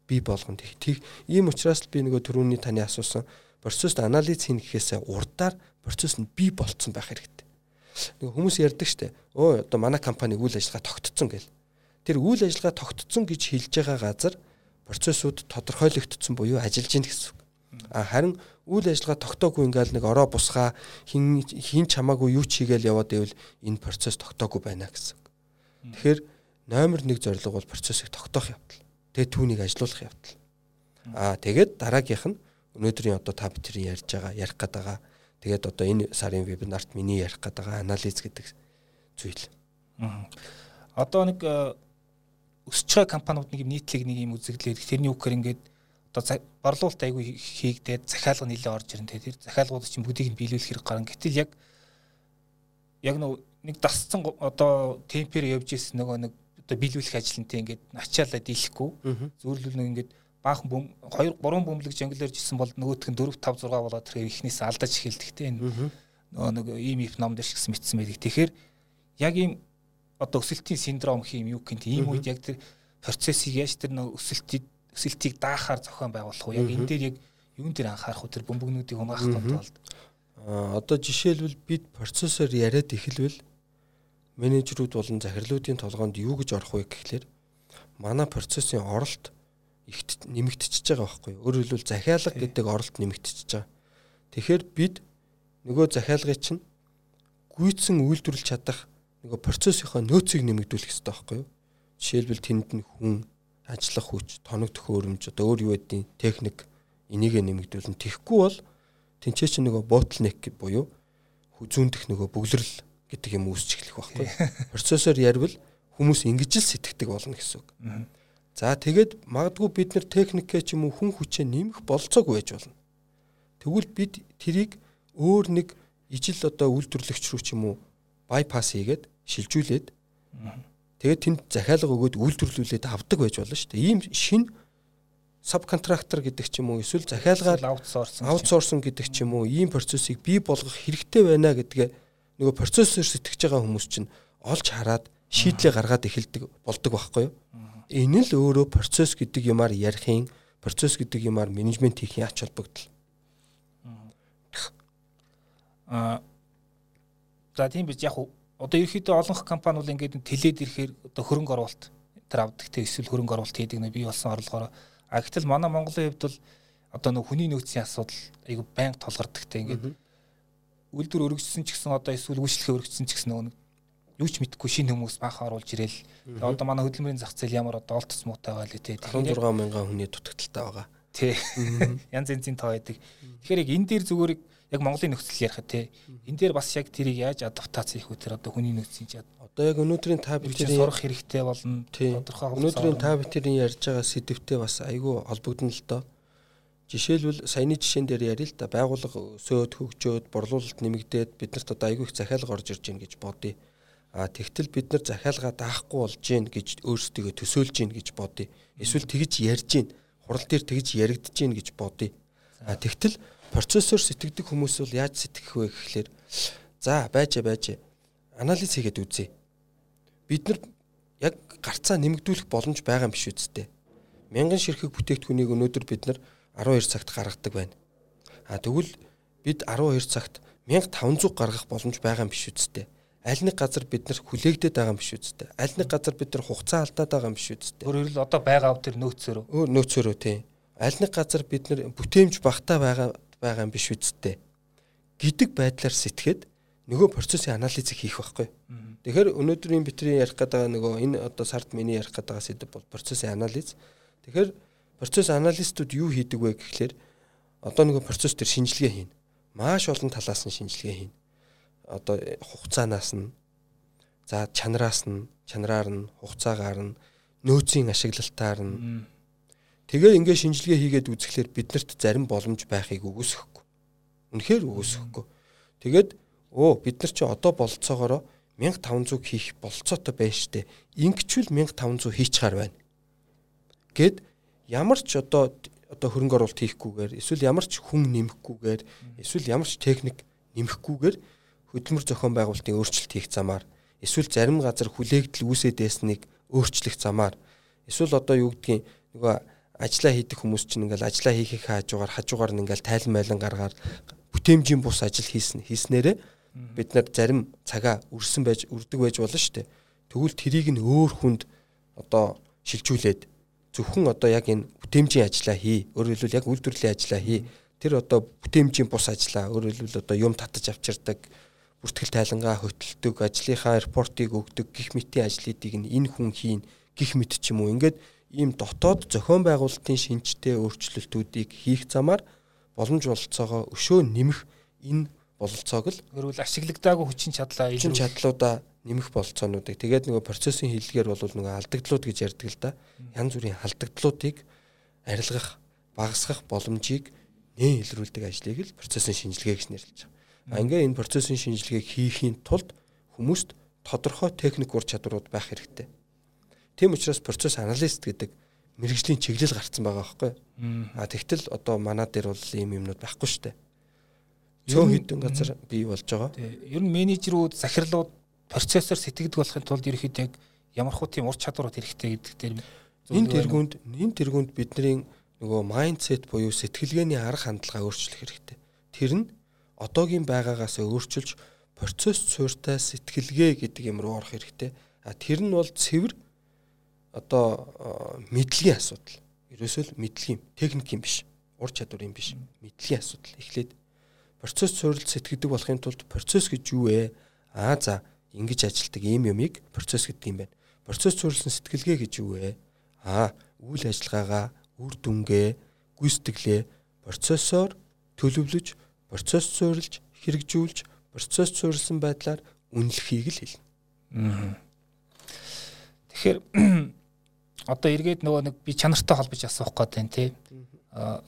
бий болгоно. Тэг ийм учраас л би нөгөө түрүүний таны асуусан процесс анализ хийнэ гэхээсээ урдаар процесс нь бий болцсон байх хэрэгтэй. Нэг хүмүүс ярьдаг штэ. Өө одоо манай компани үйл ажиллагаа тогтцсон гэл. Тэр үйл ажиллагаа тогтцсон гэж хэлж байгаа газар процессууд тодорхойлогдсон буюу ажиллаж гин гэсэн үг. А харин үйл ажиллагаа тогтоогүй ингээл нэг ороо бусгаа хин хин чамаагүй юу ч хийгээл яваад ивэл энэ процесс тогтоогүй байна гэсэн. Тэгэхээр номер 1 зорилго бол процессыг тогтоох явдал. Тэгээ түүнийг ажилуулах явдал. Аа тэгээд дараагийнх нь өнөөдрийн одоо та бүхэн ярьж байгаа ярих гээд байгаа Тэгээд одоо энэ сарын вебинарт миний ярих гэдэг анализ гэдэг зүйл. Одоо нэг э, өсөж байгаа компаниуд нэг нийтлэг нэг юм үзэгдлээд тэрний үгээр ингээд одоо борлуулалт айгүй хийгдээд захиалга нэлээд орж ирэн тэр захиалгууд чинь бүгдийг нь биелүүлэх хэрэг гарна. Гэтэл яг яг нэг дасцсан одоо темпер явж ирсэн нөгөө нэг одоо биелүүлэх ажилнтай ингээд ачаалаа дийлэхгүй. Зөвлөл нэг ингээд баахан бөм 2 3 бөмбөлөг жонглоор жисэн бол нөгөөх нь 4 5 6 болоод тэр ихнээс алдаж эхэлдэг те. Энэ нөгөө нэг ийм их ном дээр шигсэн мэтсэн байдаг. Тэгэхээр яг ийм одоо өсөлтийн синдром хэм юу гэнт ийм үед яг тэр процессыг яаж тэр нөгөө өсөлтийг өсөлтийг даахаар зохион байгуулах уу? Яг энэ дээр яг юун дээр анхаарах уу? Тэр бөмбөгнүүдийг унаах тулд а одоо жишээлбэл бид процессор яриад эхэлвэл менежерүүд болон захирлуудын толгоонд юу гэж орох вэ гэхлээр манай процессын оролт ихт нэмэгдчихэж байгаа байхгүй юу. Өөрөөр хэлбэл захиалга гэдэг оролт нэмэгдчихэж байгаа. Тэгэхээр бид нөгөө захиалгыг чинь гүйцэн үйлдвэрлэж чадах нөгөө процессийнхаа нөөцийг нэмэгдүүлэх хэрэгтэй байхгүй юу. Жишээлбэл тэнд нь хүн, ажиллах хүч, тоног төхөөрөмж одоо өөр юу гэдгийг техник энийг нэмэгдүүлнэ. Тэгэхгүй бол тэнцээ чинь нөгөө ботлнек буюу зүүндэх нөгөө бөглөрл гэдэг юм үүсч эхлэх байхгүй. Процессор ярил хүмүүс ингэж л сэтгэдэг болно гэсэн үг. За тэгээд магадгүй бид нар техникээ ч юм уу хүн хүчээ нэмэх болцоог байж болно. Тэгвэл бид тэрийг өөр нэг ижил одоо үйлдвэрлэгч рүү ч юм уу байпас хийгээд шилжүүлээд тэгээд тэнд захиалга өгөөд үйлдвэрлүүлээд авдаг байж болно шүү дээ. Ийм шин сабконтрактор гэдэг ч юм уу эсвэл захиалгаар аутсорсон аутсорсон гэдэг ч юм уу ийм процессыг бий болгох хэрэгтэй байна гэдгээ нөгөө процессор сэтгэж байгаа хүмүүс чинь олж хараад шийдлээ гаргаад эхэлдэг болдог байхгүй юу? Энэ л өөрөө процесс гэдэг юмар ярихын процесс гэдэг юмар менежмент хийхин ач холбогдол. Аа за тийм биз яг одоо ерөөхдөө олонх компани бол ингээд тэлээд ирэхээр одоо хөрөнгө оруулалт тэр авдаг те эсвэл хөрөнгө оруулалт хийдэг нэ бий болсон орлогоор а гэтэл манай Монголын хувьд бол одоо нөх хүний нөөцийн асуудал айгу байнга толгардаг те ингээд үйлдвэр өргөжсөн ч гэсэн одоо эсвэл үйлчлэгээ өргөжсөн ч гэсэн нөгөө юу ч мэдхгүй шинэ хүмүүс баахан оруулж ирэл. Одоо манай хөдөлмөрийн зах зээл ямар одоо олдц муутай лээ те. 16 мянган хүний дутагдaltaй байгаа. Тий. Янз янзын тоо байдаг. Тэгэхээр яг энэ дээр зүгээр яг Монголын нөхцөл ярих те. Энэ дээр бас яг тэрийг яаж адаптац хийх вэ тэр одоо хүний нөөцийн чад. Одоо яг өнөөдрийн та бидний сурах хэрэгтэй болно. Тодорхой өнөөдрийн та бидний ярьж байгаа сэдвтэй бас айгүй холбогдно л доо. Жишээлбэл саяны жишээн дээр ярил л да байгууллага өсөөд хөгжөөд борлуулалт нэмэгдээд биднэрт одоо айгүй их захиалга орж ирж байна гэж бодъё А тэгтэл бид нар захиалгаа даахгүй болж гин гэж өөрсдөө төсөөлж гин гэж бодъё. Эсвэл тэгж ярьж гин. хурал дээр тэгж яригдж гин гэж бодъё. А тэгтэл процессор сэтгэдэг хүмүүс бол яаж сэтгэх вэ гэхлээр за байж байж анализ хийгээд үзье. Бид нар яг гарцаа нэмэгдүүлэх боломж байгаа юм биш үсттэй. Мянган ширхэг бүтээгдэхүүнийг өнөөдөр бид нар 12 цагт гаргадаг байна. А тэгвэл бид 12 цагт 1500 гаргах боломж байгаа юм биш үсттэй. Аль нэг газар бид нар хүлээгдээд байгаа юм биш үсттэй. Аль нэг газар бид нар хугацаа алдаад байгаа юм биш үсттэй. Өөрөөр хэл одоо байгаа тэр нөөцөөрөө. Өөр нөөцөөрөө тийм. Аль нэг газар бид нар бүтээмж багтаа байгаа байгаа юм биш үсттэй. Гэдэг байдлаар сэтгэхэд нөгөө процессын анализыг хийх байхгүй. Тэгэхээр өнөөдрийн битрийн ярих гэдэг нөгөө энэ одоо сард миний ярих гэдэг сэдв бол процессын анализ. Тэгэхээр процесс аналистууд юу хийдэг вэ гэхлээр одоо нөгөө процесс төр шинжилгээ хийн. Маш олон талаас нь шинжилгээ хийн. Одоо хугацаанаас нь за чанараас нь чанараар нь хугацаагаар нь нөөцийн ашиглалтаар нь тэгээ ингээ шинжилгээ хийгээд үзэхлээр биднэрт зарим боломж байхыг үгүйсэхгүй. Үнэхээр үгүйсэхгүй. Тэгээд өө бид нар чи одоо болцоогоороо 1500 хийх болцоотой байна штэ. Ингэчвэл 1500 хийчихаар байна. Гэт ямар ч одоо одоо хөрөнгө оруулалт хийхгүйгээр эсвэл ямар ч хүн нэмэхгүйгээр эсвэл ямар ч техник нэмэхгүйгээр хөдөлмөр зохион байгуулалтын өөрчлөлт хийх замаар эсвэл зарим газар хүлээгдэл үүсээд байсныг өөрчлөх замаар эсвэл одоо юу гэдгийг нөгөө ажиллаа хийдэг хүмүүс чинь ингээл ажиллаа хийхийг хаажуугаар хажуугаар нь ингээл тайлан майлан гаргаад бүтээмжийн бус ажил хийсэн хийснээрээ бид нар зарим цагаа өрсөн байж өрдөг байж болно шүү дээ. Тэгвэл трийг нь өөр хүнд одоо шилжүүлээд зөвхөн одоо яг энэ бүтээмжийн ажиллаа хий. Өөрөөр хэлбэл яг үйлдвэрлэлийн ажиллаа хий. Тэр одоо бүтээмжийн бус ажиллаа өөрөөр хэлбэл одоо юм татаж авчирдаг бүртгэл тайлангаа хөтэлдэг, ажлынхаа репортыг өгдөг, гих мэтийн ажлуудыг нь энэ хүн хийн гих мэт ч юм уу. Ингээд ийм дотоод зохион байгуулалтын шинжтэй өөрчлөлтүүдийг хийх замаар боломж болцоогоо өшөө нэмэх энэ бололцоог л өөрөөр ашиглагдаагүй хүчин чадлаа илүү чадлуудаа нэмэх бололцоонуудыг тэгээд нөгөө процессын хиллэгээр бол нөгөө алдагдлууд гэж ярьдаг л да. Янз бүрийн алдагдлуудыг арилгах, багасгах боломжийг нэн илрүүлдэг ажлыг л процессын шинжилгээ гэж нэрлэж байгаа. А ингээ энэ процессын шинжилгээг хийхийн тулд хүмүүст тодорхой техник ур чадварууд байх хэрэгтэй. Тийм учраас процесс аналист гэдэг мэрэгжлийн чиглэл гарцсан байгаа байхгүй. А тэгтэл одоо манаа дээр бол ийм юмнууд байхгүй шүү дээ цөөн хідэн газар бий болж байгаа. Ер нь менежерүүд, захирлууд процессор сэтгэдэг болохын тулд ерөөхдөө яг ямар хуу тийм ур чадварууд хэрэгтэй гэдэг дээр энэ тэргуунд энэ тэргуунд бидний нөгөө майндсет буюу сэтгэлгээний арга хандлага өөрчлөх хэрэгтэй. Тэр нь одоогийн байгаагаас өөрчилж процесс суурьтай сэтгэлгээ гэдэг юм руу орох хэрэгтэй. А тэр нь бол цэвэр одоо мэдлэгийн асуудал. Ерөөсөө л мэдлэгийн, техникийн биш, ур чадварын биш, мэдлэгийн асуудал. Эхлээд процесс суурилт сэтгэдэг болохын тулд процесс гэж юу вэ? Аа за ингэж ажилтдаг ийм юмыг процесс гэдэг юм байна. Процесс суурилсан сэтгэлгээ гэж юу вэ? Аа үйл ажиллагаагаа үр дүнгээ гүйцэтгэлээ процессор төлөвлөж, процесс суурилж, хэрэгжүүлж, процесс суурилсан байдлаар үнэлэхийг л хэлнэ. Тэгэхээр одоо эргээд нөгөө нэг би чанартай холбож асуух гээд байна тий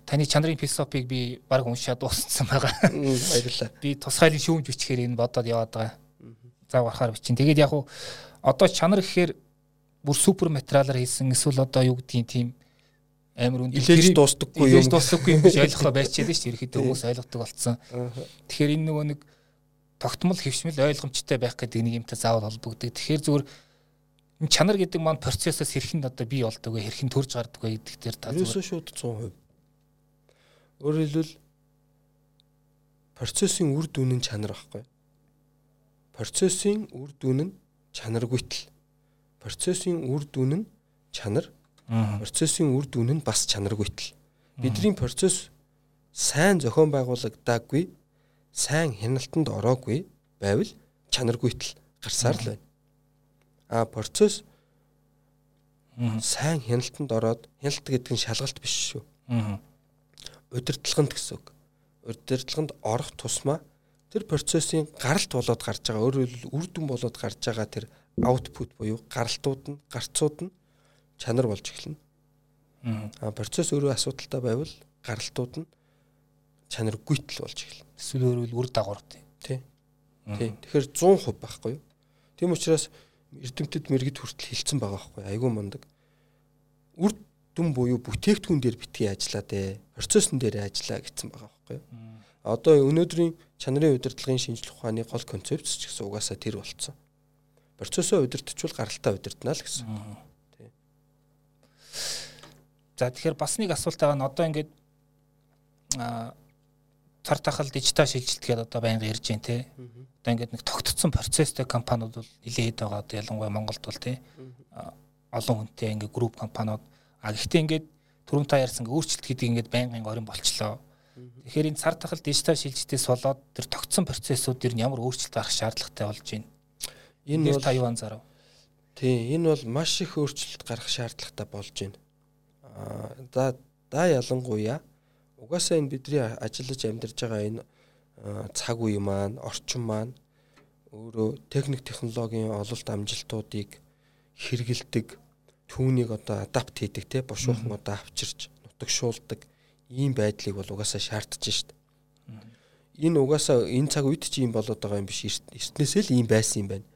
таны чанарын философиг би баг уншаад дууссан байгаа. Баярлалаа. Би тусгайлын шүүмж бичгээр энэ бодоод яваад байгаа. Зав гарахаар бичин. Тэгээд яг уу одоо чанар гэхээр бүр супер материалаар хийсэн эсвэл одоо юу гэдгийг тийм амар үнд илээж дуустдаггүй юм. Илээж дуустдаггүй юм гэж ойлгохоо байчаад шүү дээ. Ерхэд хүмүүс ойлгодог болсон. Тэгэхээр энэ нөгөө нэг тогтмол хөвшмөл ойлгомжтой байх гэдэг нэг юмтай заавал холбогддог. Тэгэхээр зүгээр энэ чанар гэдэг маань процессоос хэрхэн одоо бий болдог вэ? Хэрхэн төрж гардаг вэ гэдэг дээр та. Ерөөсөө шууд 100% Өөрөөр хэлбэл процессын үр дүн нь чанар байхгүй. Процессын үр дүн нь чанаргүйтэл. Процессын үр дүн нь чанар. Процессын үр дүн нь бас чанаргүйтэл. Бидний процесс сайн зохион байгуулагдаагүй, сайн хяналтанд ороогүй байвал чанаргүйтэл гарсаар л байна. А процесс сайн хяналтанд ороод хяналт гэдэг нь шалгалт биш шүү удирдлаганд гэсэн үг. Удирдлаганд орох тусмаа тэр процессын гаралт болоод гарч байгаа өөрөөр хэлбэл үр дүн болоод гарч байгаа тэр аутпут буюу гаралтууд нь гарцууд нь чанар болж эхэлнэ. Аа процесс өөрөө асуудалтай байвал гаралтууд нь чанаргүйтэл болж эхэлнэ. Эсвэл өөрөөр үр дагавар тий. Тий. Тэгэхээр 100% байхгүй юу? Тийм учраас эрдэмтэд мэрэгд хүртэл хилцэн байгаа байхгүй айгүй мундаг. Үр бүдүүн буюу бүтээгдэхүүн дээр битгий ажиллаад ээ. Процессын дээр ажиллаа гэсэн байгаа байхгүй? Одоо өнөөдрийн чанарын удирдлагын шинжилгээ ухааны гол концепц ч гэсэн угаасаа тэр болцсон. Процессоо удирдахчвал гаралтай удирдана л гэсэн. Тий. За тэгэхээр бас нэг асуулт байгаа нь одоо ингээд а цар тахал дижитал шилжилт гэдэг одоо байнга ярьж байна те. Одоо ингээд нэг тогтцсон процесстэй компаниуд бол нэлээд байгаа одоо ялангуяа Монголд бол те. олон хүнтэй ингээд групп компаниуд а гэхдээ ингээд түрүүн та ярьсан өөрчлөлт гэдэг ингээд байнгын орин болчлоо. Тэгэхээр энэ цар тахал дижитал шилжилтээс болоод тэр тогтсон процессууд дэр ямар өөрчлөлт гарах шаардлагатай болж байна. Энэ бол та юу анзаарав? Тийм, энэ бол маш их өөрчлөлт гарах шаардлагатай болж байна. Аа за да ялангуяа Угаасаа энэ бидний ажиллаж амьдарч байгаа энэ цаг үе маань, орчин маань өөрөө техник технологийн ололт амжилтуудыг хэрэгэлдэг, түүнийг одоо адапт хийдэг те бушуухан одоо авчирч нутагшуулдаг ийм байдлыг бол угаасаа шаардж шít. Энэ угаасаа энэ цаг үед ч ийм болоод байгаа юм биш. Эртнээсээ л ийм байсан юм байна.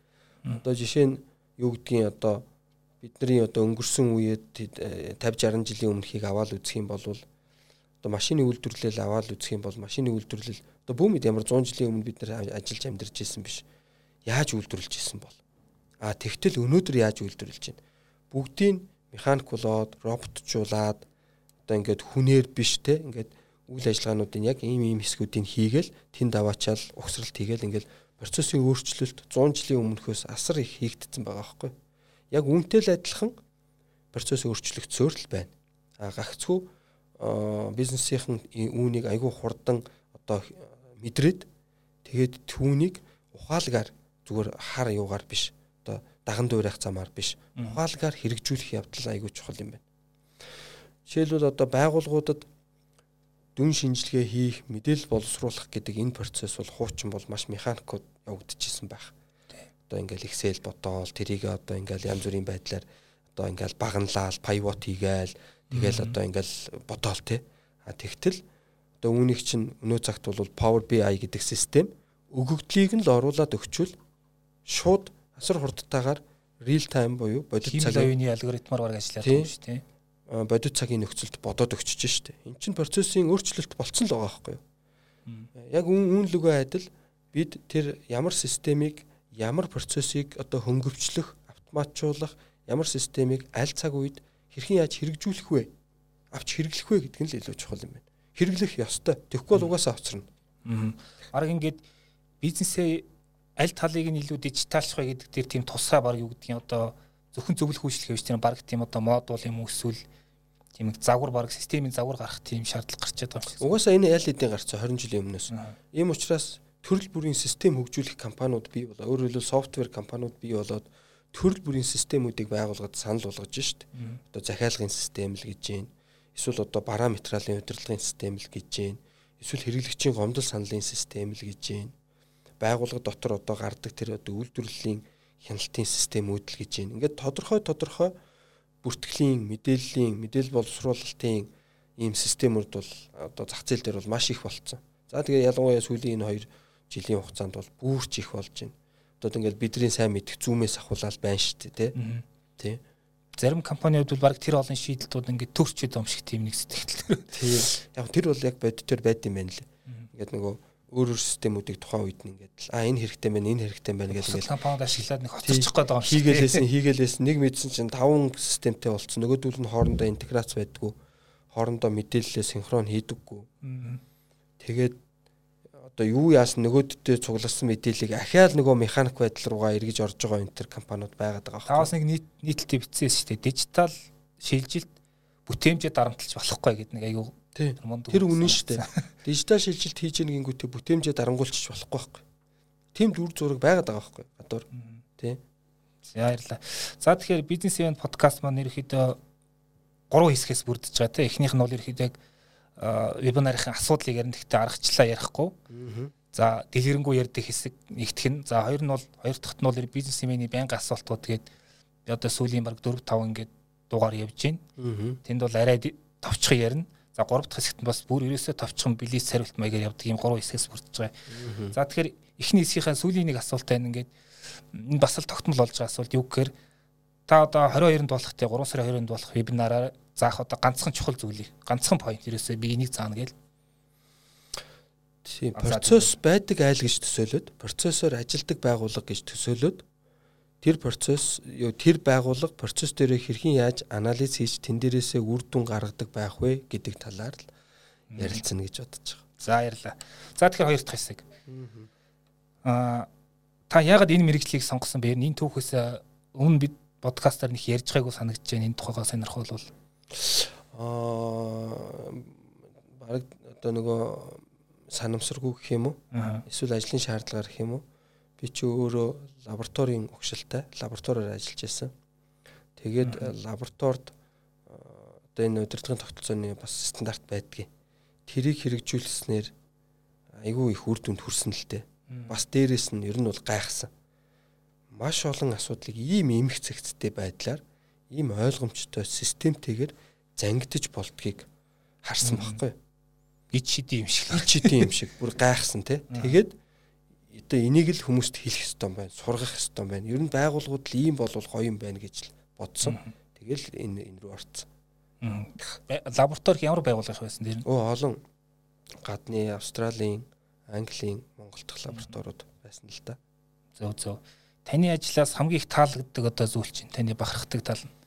Одоо жишээ нь юу гэдгийг одоо бидний одоо өнгөрсөн үеэд 50 60 жилийн өмнөхийг аваад үзэх юм бол одоо машины үйлдвэрлэл аваад үзэх юм бол машины үйлдвэрлэл одоо бүүмэд ямар 100 жилийн өмнө бид нар ажиллаж амьдарч ирсэн биш. Яаж үйлдвэрлэж ирсэн бол? А тэгтэл өнөөдөр яаж үйлдвэрлэж байна? Бүгдийг механик болоод роботжуулаад одоо ингээд хүнээр биш те ингээд үйл ажиллагаануудын яг ийм ийм хэсгүүдийг хийгээл тэнд аваачаал угсралт хийгээл ингээд процессын өөрчлөлт 100 жилийн өмнөхөөс асар их хийгдсэн байгаа байхгүй. Яг үүнтэй л адилхан процесс өөрчлөгдсөөр л байна. А гагцгүй бизнесийнхэн үүнийг айгүй хурдан одоо мэдрээд тэгээд түүнийг ухаалгаар зүгээр хар юугаар биш одоо даган дуурайх замаар биш ухаалгаар хэрэгжүүлэх явдал айгүй чухал юм байна. Жишээлбэл одоо байгууллагуудад дүн шинжилгээ хийх, мэдээлэл боловсруулах гэдэг энэ процесс бол хуучин бол маш механикууд явагдчихсан байх. Одоо ингээл Excel бодоол тэрийг одоо ингээл янз бүрийн байдлаар одоо ингээл баганлал, pivot хийгээл Тэгэл одоо ингээл бодоол те. А тэгтэл одоо үүнийг чинь өнөө цагт бол Power BI гэдэг систем өгөгдлийг нь л оруулаад өгчвөл шууд асар хурдтайгаар real time буюу бодит цагийн үеийн алгоритмаар бараг ажиллаад байгаа шүү тий. Бодит цагийн нөхцөлд бодоод өгчөж штэ. Эн чинь процессын өөрчлөлт болцсон л байгаа байхгүй юу? Яг үн лүгөө адил бид тэр ямар системийг ямар процессыг одоо хөнгөвчлөх, автоматжуулах, ямар системийг аль цаг үед хэрхэн яаж хэрэгжүүлэх вэ? Авч хэрэглэх вэ гэдэг нь л илүү чухал юм байна. Хэрэглэх ёстой. Тэгэхгүй бол угаасаа хоцорно. Аа. Арга ингээд бизнесээ аль талыг нь илүү дижиталчлах вэ гэдэг дээр тийм тусгай баг юу гэдгийг одоо зөвхөн зөвлөх үйлчлэх хэвч тийм баг тийм одоо модул юм эсвэл тийм их загвар баг системийн загвар гарах тийм шаардлага гарч байгаа юм шиг. Угаасаа энэ аль хэдийн гарцсан 20 жилийн өмнөөс. Ийм учраас төрөл бүрийн систем хөгжүүлэх компаниуд бий болоо. Өөрөөр хэлбэл софтвер компаниуд бий болоод төрөл бүрийн системүүдийг байгуулгад санал болгож шít. Одоо захиалгын систем л гэж байна. Эсвэл одоо бараа материалын удирдлагын систем л гэж байна. Эсвэл хэрэглэгчийн гомдол саналын систем л гэж байна. Байгууллага дотор одоо гардаг тэр одоо үйлдвэрлэлийн хяналтын системүүд л гэж байна. Ингээд тодорхой тодорхой бүртгэлийн, мэдээллийн, мэдээлэл боловсруулалтын ийм системүүд бол одоо зах зээл дээр бол маш их болцсон. За тэгээ ялангуяа сүүлийн энэ хоёр жилийн хугацаанд бол бүрч их болж байна одоо ингээд бидний сайн мэдих зүүмээс ахуулаад байна шүү дээ тий. Зарим компаниуд бол баг тэр олон шийдэлтүүд ингээд төрчөд юм шиг тийм нэг сэтгэл. Тий. Яг тэр бол яг бодитоор байд юм байна лээ. Ингээд нөгөө өөр өөр системүүдийг тухайн үед ингээд а энэ хэрэгтэй байна энэ хэрэгтэй байна гэж ингээд компанид ашиглаад нэг хоцорчих гээд байгаа юм шиг. Хийгээлээсэн хийгээлээсэн нэг мэдсэн чинь таван системтэй болцсон. Нөгөөдөл нь хоорондоо интеграц байдгүй. Хоорондоо мэдээлэлээ синхрон хийдэггүй. Тэгээд одоо юу яасан нөгөөддөө цугласан мэдээллийг ахиад нөгөө механик байдал руугаа эргэж орж байгаа энэ төр компаниуд байгаад байгаа. Таваас нэг нийт нийтлэлтэй бичсэн шүү дээ. Дижитал шилжилт бүтээмжээ дарамтлаж болохгүй гэдэг нэг аюу тэр үнэн шүү дээ. Дижитал шилжилт хийж гингүүтээ бүтээмжээ дарангуулчих болохгүй байхгүй. Тим дүр зураг байгаад байгаа байхгүй. Гадуур. Тий. Баярлалаа. За тэгэхээр бизнес ивент подкаст маань ерөөхдөө гурван хэсгээс бүрдэж байгаа тийм. Эхнийх нь бол ерөөхдөө яг вебинарын асуудлыг ярина гэхдээ аргачлаа ярихгүй. За дэлгэрэнгүй ярьдаг хэсэг нэгтгэх нь. За хоёр нь бол хоёр дахьт нь бол бизнесмений байнга асуултууд тэгээд одоо сүүлийн баг 4 5 ингээд дугаар явж байна. Тэнд бол арай товчхон ярина. За гурав дахь хэсэгт нь бас бүр ерөөсөө товчхон билет сарвилт маягаар явдаг юм гурван хэсгээс бүрдэж байгаа. За тэгэхээр эхний хэсгийнхаа сүүлийн нэг асуулт байна ингээд энэ бас л тогтмол болж байгаа асуулт юу гэхээр та одоо 22-нд болох те 3 сарын 22-нд болох вебинараар заах одоо ганцхан чухал зүйлийг ганцхан point ерөөсөө би энийг заана гээл. Тийм процесс байдаг айл гэж төсөөлөд процессор ажилдаг байгууллага гэж төсөөлөд тэр процесс юу тэр байгууллага процесс дээр хэрхэн яаж анализ хийж тэн дээрээсээ үр дүн гаргадаг байх вэ гэдэг талаар л ярилцсан гэж бодож байгаа. За баярлалаа. За тэгэхээр хоёр дахь хэсэг. Аа та яагаад энэ мэрэгжлийг сонгосон бэ? Энэ түүхээс өмнө бид подкастаар нэг ярьж байгаагүй санагдаж байна. Энэ тухайгаа сонирхолвол. Аа баг одоо нөгөө санамсаргүй гэх юм уу? Эсвэл ажлын шаардлагаар гэх юм уу? Би чи өөрөө лабораторийн өгшилтэй лабораториор ажиллаж байсан. Тэгээд лабораторид одоо энэ удирдлагын тогтолцооны бас стандарт байдгийг тэрийг хэрэгжүүлснээр айгүй их үр дүнд хүрсэн л дээ. Бас дээрэс нь ер нь бол гайхсан. Маш олон асуудлыг ийм эмх цэгцтэй байдлаар ийм ойлгомжтой системтэйгээр зангидж болдгийг харсан байхгүй. Ид шиди юм шиг. Ид шиди юм шиг бүр гайхсан тий. Тэгээд одоо энийг л хүмүүст хэлэх ёстой байна, сургах ёстой байна. Ер нь байгууллагууд л ийм болвол гоё юм байна гэж л бодсон. Тэгэл энэ энэ рүү орцсон. Лаборатори ямар байгууллага байсан дээр? Оо олон гадны Австралийн, Английн, Монгол дахь лабораториуд байсан л да. Зөв зөв. Таны ажлаас хамгийн их таалагддаг одоо зүйл чинь таны бахархдаг тал нь?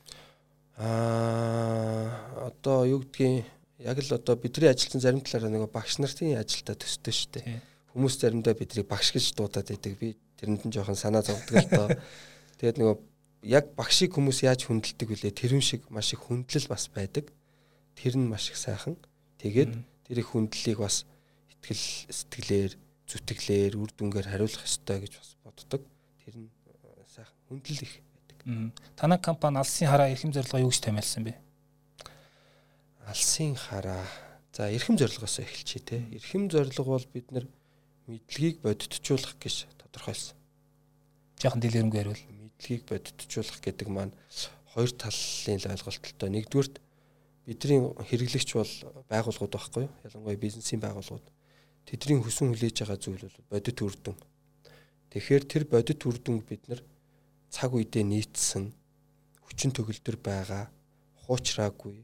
Аа одоо юу гэдгийг яг л одоо бидний ажилтсан зарим талаараа нэг багш нарын ажилдаа төстэй шүү дээ. Хүмүүс заримдаа биднийг багш гэж дуудаад байдаг. Би тэрэнд нь жоохон санаа зовдөг л доо. Тэгээд нөгөө яг багшийг хүмүүс яаж хүндэлдэг вүлээ тэрэн шиг маш их хүндлэл бас байдаг. Тэр нь маш их сайхан. Тэгээд тэр их хүндлэлийг бас итгэл сэтгэлээр зүтгэлээр үр дүнгээр хариулах ёстой гэж бас боддог. Тэр нь э, сайхан хүндлэл их. Танай компани алсын хараа эрхэм зорилгоо юу гэж томьёолсон бэ? Алсын хараа. За эрхэм зорилгоос эхэлчихье те. Эрхэм зорилго бол бид нар мэдлэгийг бодитжуулах гэж тодорхойлсон. Жохон дэлгэрэнгүй ярил мэдлэгийг бодитжуулах гэдэг маань хоёр талын ойлголттой. Нэгдүгürt бидний хэрэглэгч бол байгууллагууд байхгүй юу? Ялангуяа бизнесийн байгууллагууд. Тэдний хүсэн хүлээж байгаа зүйл бол бодит үрдэн. Тэгэхээр тэр бодит үрдэнг бид нар цаг үедээ нийцсэн хүчин төгөлдөр байгаа хуучраагүй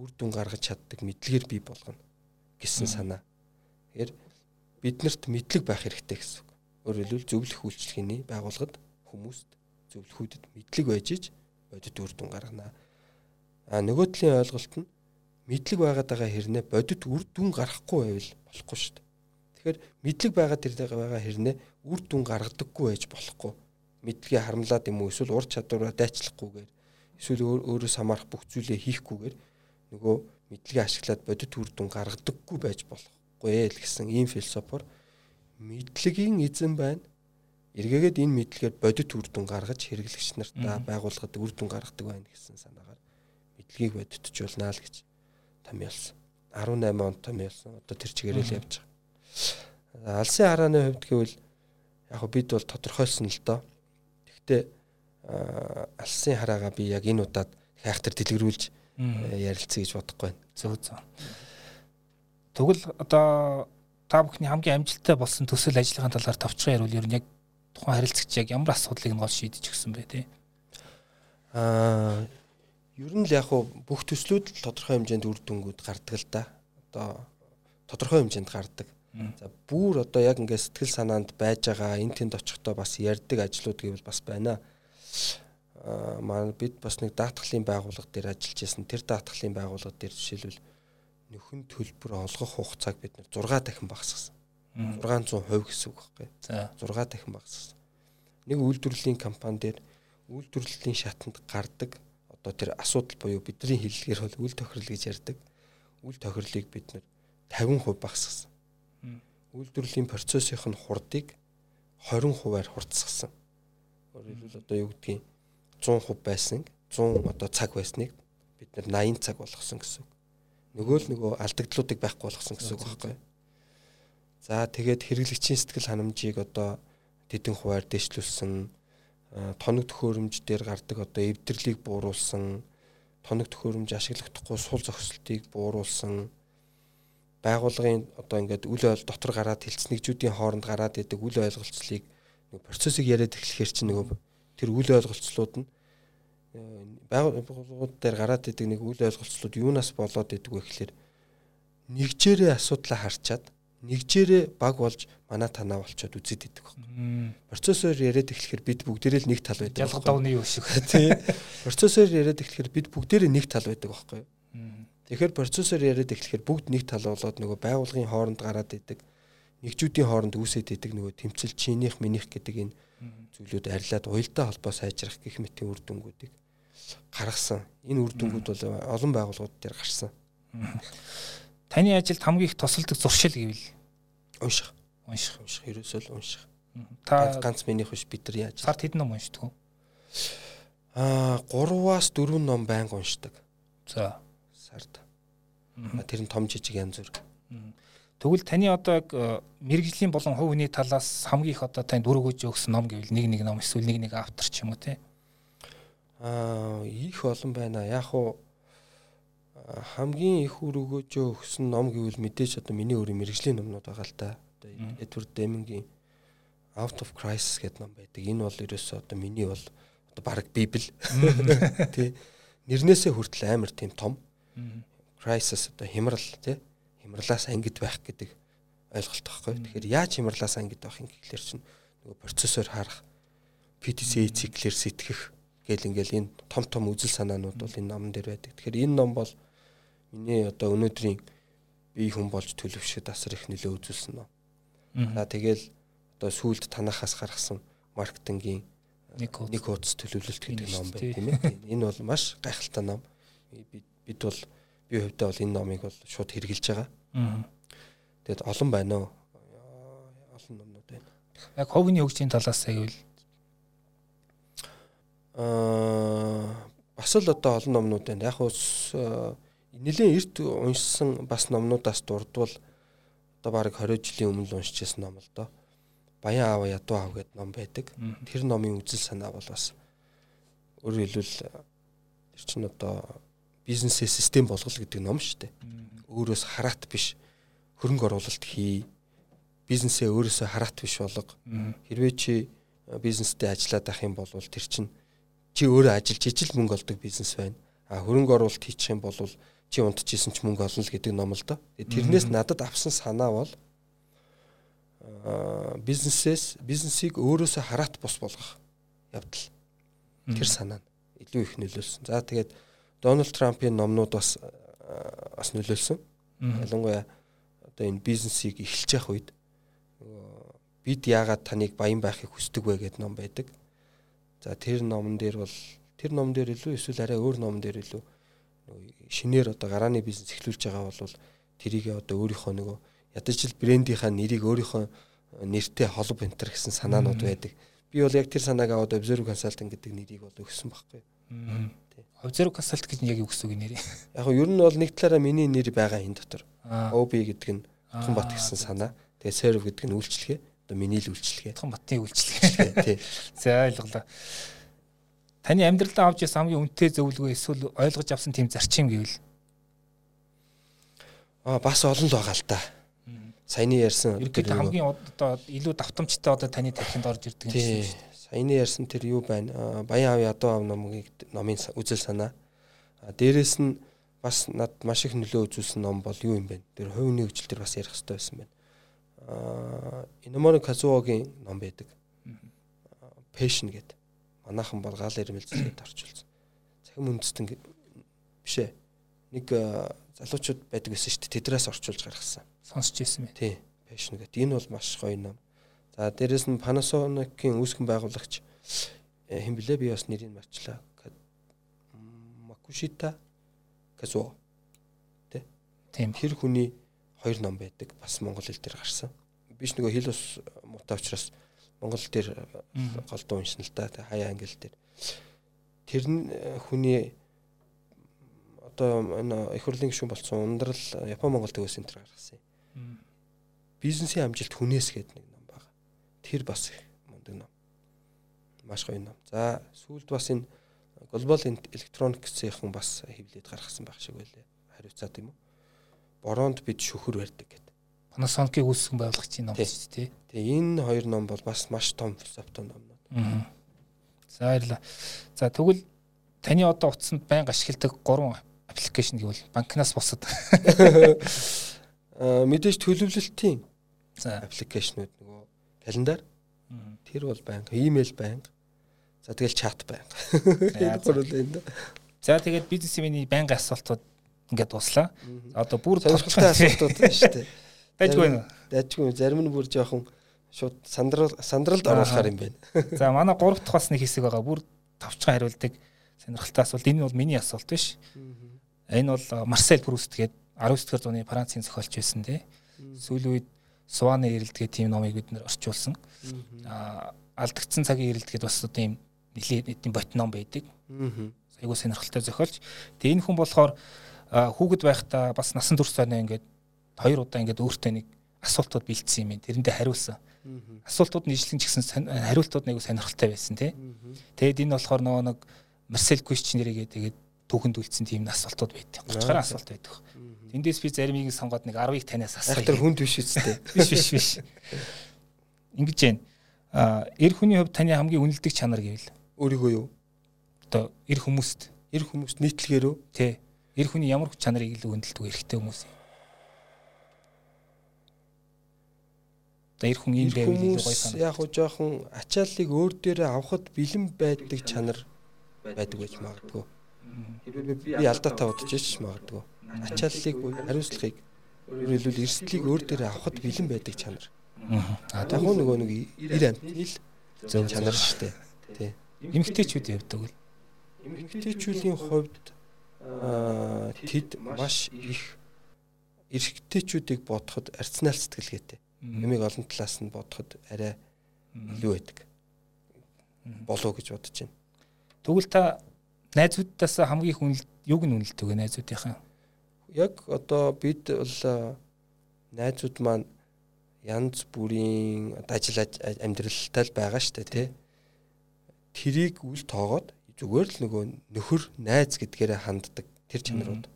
үр дүн гаргаж чаддаг мэдлэгээр бий болгоно гэсэн санаа. Тэгэхээр биднэрт мэдлэг байх хэрэгтэй гэсэн үг. Өөрөөр хэлбэл зөвлөх үйлчлэгээний байгууллагад хүмүүст зөвлөхүүдэд мэдлэг байж ич бодит үр дүн гаргана. А нөгөө талын ойлголт нь мэдлэг байгаад байгаа хэрнээ бодит үр дүн гарахгүй байвал болохгүй шүү дээ. Тэгэхээр мэдлэг байгаад байгаа хэрнээ үр дүн гаргадаггүй байж болохгүй. Мэдлэгээ харамлаад юм уу эсвэл ур чадвараа дайчлахгүйгээр эсвэл өөрөөс хамаарах бүх зүйлээ хийхгүйгээр нөгөө мэдлэгээ ашиглаад бодит үр дүн гаргадаггүй байж болохгүй л гэсэн ийм философор мэдлэгийн эзэн байна эргээгээд энэ мэдлэгээр бодит үр дүн гаргаж хэрэглэгч нартаа байгууллагад үр дүн гаргадаг байна гэсэн санаагаар мэдлэгийг бодитжуулнаа л гэж томьёолсон. 18 онд томьёолсон. Одоо тэр чигээрээ л явж байгаа. Алсын харааны хувьд гэвэл яг бид бол тодорхойлсон л доо. Гэхдээ алсын хараагаа би яг энэ удаад хайхтар дэлгэрүүлж ярилцъя гэж бодохгүй байна. Зөв зөв. Тэгвэл одоо та бүхний хамгийн амжилттай болсон төсөл ажиллагааны талаар товчхон ярил ер нь яг тухайн харилцагч яг ямар асуудлыг нь гол шийдэж өгсөн бэ те аа ер нь л яг бүх төслүүд л тодорхой хэмжээнд үр дүнгууд гардаг л да одоо тодорхой хэмжээнд гардаг за бүр одоо яг ингээд сэтгэл санаанд байж байгаа энэ тэнд очихдоо бас ярддаг ажлууд гэвэл бас байна аа маань бид бас нэг даатгалын байгууллага дээр ажиллаж байсан тэр даатгалын байгууллага дээр жишээлбэл нөхөн төлбөр олгох хугацааг бид 6 дахин багасгасан 600% гэсэн үг байхгүй. За 6 дахин багассан. Нэг үйлдвэрлэлийн компани дээр үйлдвэрлэлийн шатанд гардаг одоо тэр асуудал буюу бидний хэллэгээр бол үйл тохирол гэж ярьдаг. Үйл тохирлыг бид нэр 50% багасгасан. Үйлдвэрлэлийн процессын хурдыг 20%-аар хурдсгасан. Өөрөөр хэлбэл одоо юу гэдгийг 100% байсан 100 одоо цаг байсныг бид нэр 80 цаг болгосон гэсэн. Нөгөө л нөгөө алдагдлуудыг байхгүй болгосон гэсэн үг байхгүй юу? За тэгээд хэрэглэгчийн сэтгэл ханамжийг одоо тэдэн хуваар дэвшлүүлсэн тоног төхөөрөмж дээр гардаг одоо эвдэрлийг бууруулсан тоног төхөөрөмж ашиглахдаггүй сул зохисолтыг бууруулсан байгууллагын одоо ингээд үл ойл дотор гараад хилцнэгжүүдийн хооронд гараад идэг үл ойлголцлыг нэг процессыг яриад эхлэхээр чинь нөгөө тэр үл ойлголцлууд нь байгууллагууд дээр гараад идэг нэг үйл ойлголцлууд юунаас болоод идэг вэ гэхээр нэгжээрээ асуудлаа харчаад нэгжээрээ баг болж манай танаа болчоод үзээд идэг байна. Процессор яриад эхлэхээр бид бүгдээрээ л нэг тал байдаг. Ялга давны юу шиг. Тий. Процессор яриад эхлэхээр бид бүгдээрээ нэг тал байдаг байхгүй юу? Тэгэхээр процессор яриад эхлэхээр бүгд нэг тал болоод нөгөө байгууллагын хооронд гараад идэг. Нэгжүүдийн хооронд үүсээд идэг нөгөө тэмцэл чинийх минийх гэдэг энэ зүйлүүд арилаад уялдаа холбоо сайжрах гэх мэтийн үр дүнгуудыг гаргасан. Энэ үр дүнгууд бол олон байгууллагууд дээр гарсан. Таны ажилд хамгийн их тусалдаг зуршил гэвэл унших. Унших. Унших. Ерөөсөө л унших. Та ганц минийх биш бид нар яаж. Сард хэдэн ном уншдаг вэ? Аа 3-аас 4 ном байнга уншдаг. За. Сард. Тэр нь том жижиг янз бүр. Тэгвэл таны одоо яг мэрэгжлийн болон хувь хүний талаас хамгийн их одоо танд дүр өгөөж өгсөн ном гэвэл нэг нэг ном эсвэл нэг нэг автор ч юм уу те. Аа их олон байна. Яг уу хамгийн их үр өгөөж өгсөн ном гэвэл мэдээж одоо миний өөрийн мэрэгжлийн номнууд байгаа л та. Одоо Эдвард Демингийн Out of Crisis гэдэг ном байдаг. Энэ бол ерөөсөө одоо миний бол одоо баг библ. Тэ. Нэрнээсээ хүртэл амар тийм том. Crisis одоо хямрал тий хямралаас ангид байх гэдэг ойлголт байхгүй. Тэгэхээр яаж хямралаас ангид байх юм гэхлээр чинь нөгөө процессор харах PTC циклэр сэтгэх гэл ингээл энэ том том үзэл санаанууд бол энэ номон дээр байдаг. Тэгэхээр энэ ном бол миний одоо өнөөдрийн бие хүн болж төлөвшөд асар их нөлөө үзүүлсэн ном. За тэгэл одоо сүүлд танахаас гаргасан маркетингийн нэг хуудас төлөвлөлт гэдэг ном байна тийм ээ. Энэ бол маш гайхалтай ном. Бид бол би хувьдаа бол энэ номыг бол шууд хэрэгжилж байгаа. Тэгэд олон байна уу? Олон номнууд байна. Яг ховны хөгжлийн талаас гэвэл аа бас л одоо олон номнууд байна. Яг ус нэлээд эрт уншсан бас номнуудаас дурдвал одоо баг 20 жилийн өмнө уншижсэн ном л доо. Баян аав ядуу аав гэдэг ном байдаг. Тэр номын үзэл санаа бол бас өөрөөр хэлбэл тэр чинь одоо бизнесээ систем болгол гэдэг ном шүү дээ. Өөрөөс хараат биш хөрөнгө оруулалт хий. Бизнесээ өөрөөсөө хараат биш болго. Хэрвээ чи бизнестэй ажиллаад ах юм бол тэр чинь чи өөрөө ажиллаж ижил мөнгө олдог бизнес байна. А хөрөнгө оруулалт хийчих юм бол чи унтчихсэн ч мөнгө олно л гэдэг ном л доо. Тэрнээс надад авсан санаа бол бизнесээс бизнесийг өөрөөсөө хараат бус болгох явдал. Тэр санаа нь илүү их нөлөөлсөн. За тэгээд Дональд Трампын номнууд бас бас нөлөөлсөн. Ялангуяа одоо энэ бизнесийг эхэлж явах үед бид яагаад таныг баян байхыг хүсдэг вэ гэдэг ном байдаг. За тэр номон дээр бол тэр ном дээр илүү эсвэл арай өөр номон дээр илүү шинээр одоо гарааны бизнес эхлүүлж байгаа бол тэрийг одоо өөрийнхөө нөгөө ядаж ил брендийнхаа нэрийг өөрийнхөө нэртэй холбо энтер гэсэн санаанууд байдаг. Би бол яг тэр санааг аваад Observe Consulting гэдэг нэрийг бол өгсөн байхгүй. Observe Consult гэж яг юу гэсэн үг нэрээ. Яг нь ер нь бол нэг талаараа миний нэр байгаа энэ дотор. OB гэдэг нь Тунбат гэсэн санаа. Тэгээ Serve гэдэг нь үйлчлэгээ. Одоо миний л үйлчлэгээ. Тунбатын үйлчлэгээ. Тий. За ойлголоо. Таны амьдралдаа авч ясан хамгийн үнэтэй зөвлөгөө эсвэл ойлгож авсан тийм зарчим гэвэл Аа бас олон л байгаа л та. Саяны ярьсан ерөнхийдөө хамгийн одоо илүү давтамжтай одоо таны тархинд орж ирдэг юм шиг шүү дээ саяны ярьсан тэр юу байна? Баян аав ядуу аав номыг номын үзэл санаа. Дээрээс нь бас над маш их нөлөө үзүүлсэн ном бол юу юм бэ? Тэр хувийн хөгжил төр бас ярих хэрэгтэй байсан байна. Аа Иномоно Казуогийн ном байдаг. Passion гэдэг. Манайхан бол гал ирмэлцлээд орчуулсан. Цахим үндэстэн биш ээ. Нэг залуучууд байдаг байсан шүү дээ. Тэдрээс орчуулж гаргасан. Сонсч ирсэн бэ? Тий. Passion гэдэг. Энэ бол маш гоё ном. За дээрэс нь Panasonic-ийн үүсгэн байгуулагч э, хэн блэ би бас нэрийг марчлаа. Макушита Казуо. Тэ? Тийм. Тэр хүний хоёр ном байдаг. Бас монгол хэл дээр гарсан. Биш нөгөө хэл ус муутай учраас монгол дээр голдуу уншина л да. Хаяа англи дээр. Тэр нь э, хүний одоо энэ их хурлын гишүүн болсон ундрал Япон Монгол төвөөс энэ гаргасан юм. Бизнесийн амжилт хүнээс гэдэг нэг Тэр бас мундаг ном. Маш гоё ном. За сүүлд бас энэ Global Electronics-ийн бас хэвлээд гаргасан байх шиг байлаа. Хариуцаад юм уу? Бороонд бид шүхэр барьдаг гэдэг. Panasonic-ийг үүсгэн байгуулагчийн ном шүү дээ. Тэгээ энэ хоёр ном бол бас маш том философтой номнууд. Аа. За баярлалаа. За тэгвэл таны одоо утсанд байнга ашигладаг гурван аппликейшн гэвэл банкнаас бусад мэдээж төлөвлөлтийн аппликейшнүүд нөгөө календар тэр бол байнга имэйл байнга за тэгэл чат байнга за тэгээд бизнесмений байнга асуултууд ингээд дуслаа. Одоо бүр тодорхой асуултууд байна шүү дээ. Дайггүй нэ дайггүй зарим нь бүр жоохон шууд сандрал сандралд оруулахаар юм байна. За манай гурав дахь бас нэг хэсэг байгаа. Бүр тавчхан хариулдаг сонирхолтой асуулт. Энэ бол миний асуулт биш. Энэ бол Марсель Пруст гээд 19-р зууны Францын зохиолч байсан тий сүүлийн үед Суаны эрэлт гэх тийм номыг бид нэр орчуулсан а алдагдсан цагийн эрэлт гэд бас одоо ийм нэлээд нийтийн бот ном байдаг айгуу сонирхолтой зохиолч тэгээ энэ хүн болохоор хүүхэд байхдаа бас насан турш соноо ингээд хоёр удаа ингээд өөртөө нэг асуултууд бэлдсэн юм. Тэрэндээ хариулсан. Асуултууд нийслэн ч гэсэн хариултууд нэг сонирхолтой байсан тий. Тэгээд энэ болохоор нөгөө нэг Marcel Questionnaire гэдэг түүхэнд үлдсэн тийм асуултууд байдаг. 30 гаруй асуулт байдаг. Тэндээс би заримыг сонгоод нэг 10-ыг танаас асууя. Тэр хүнд биш үстэй. Биш биш биш. Ингэж байна. А эр хүний хувьд таны хамгийн үнэлдэг чанар гэвэл өөрийгөө юу? Одоо эр хүмүүст, эр хүмүүст нийтлэгээр үү? Тий. Эр хүний ямар чанарыг илүү үнэлдэг эрэгтэй хүмүүс юм? Одоо эр хүн ийм байвал илүү гоё санагдав. Яг уу жоохон ачааллыг өөр дээрээ авахд бэлэн байдаг чанар байдаг гэж магадгүй. Би алдаатай бодож ич магадгүй. Ачааллыг хариуцлагыг өөрөөр хэлбэл эрсдлийг өөр дээрээ авахд бэлэн байдаг чанар. Аа яг нөгөө нэг ир амтны л зөв чанар шүү дээ. Тий. Эмэгтэйчүүд явдаг л. Эмэгтэйчүүдийн хувьд аа тэд маш их эрэгтэйчүүдийг бодоход арцнаал сэтгэлгээтэй. Ямиг олон талаас нь бодоход арай илүү байдаг. болов гэж бодож байна. Тэгвэл та найзуудаас хамгийн их үнэл юг нь үнэлдэг вэ найзуудынхаа? Яг одоо бид бол найзууд маань янз бүрийн ажил амьдралтай л байгаа шүү дээ тий. Тэрийг үл тоогоод зүгээр л нөгөө нөхөр найз гэдгээрээ ханддаг тэр чанарууд.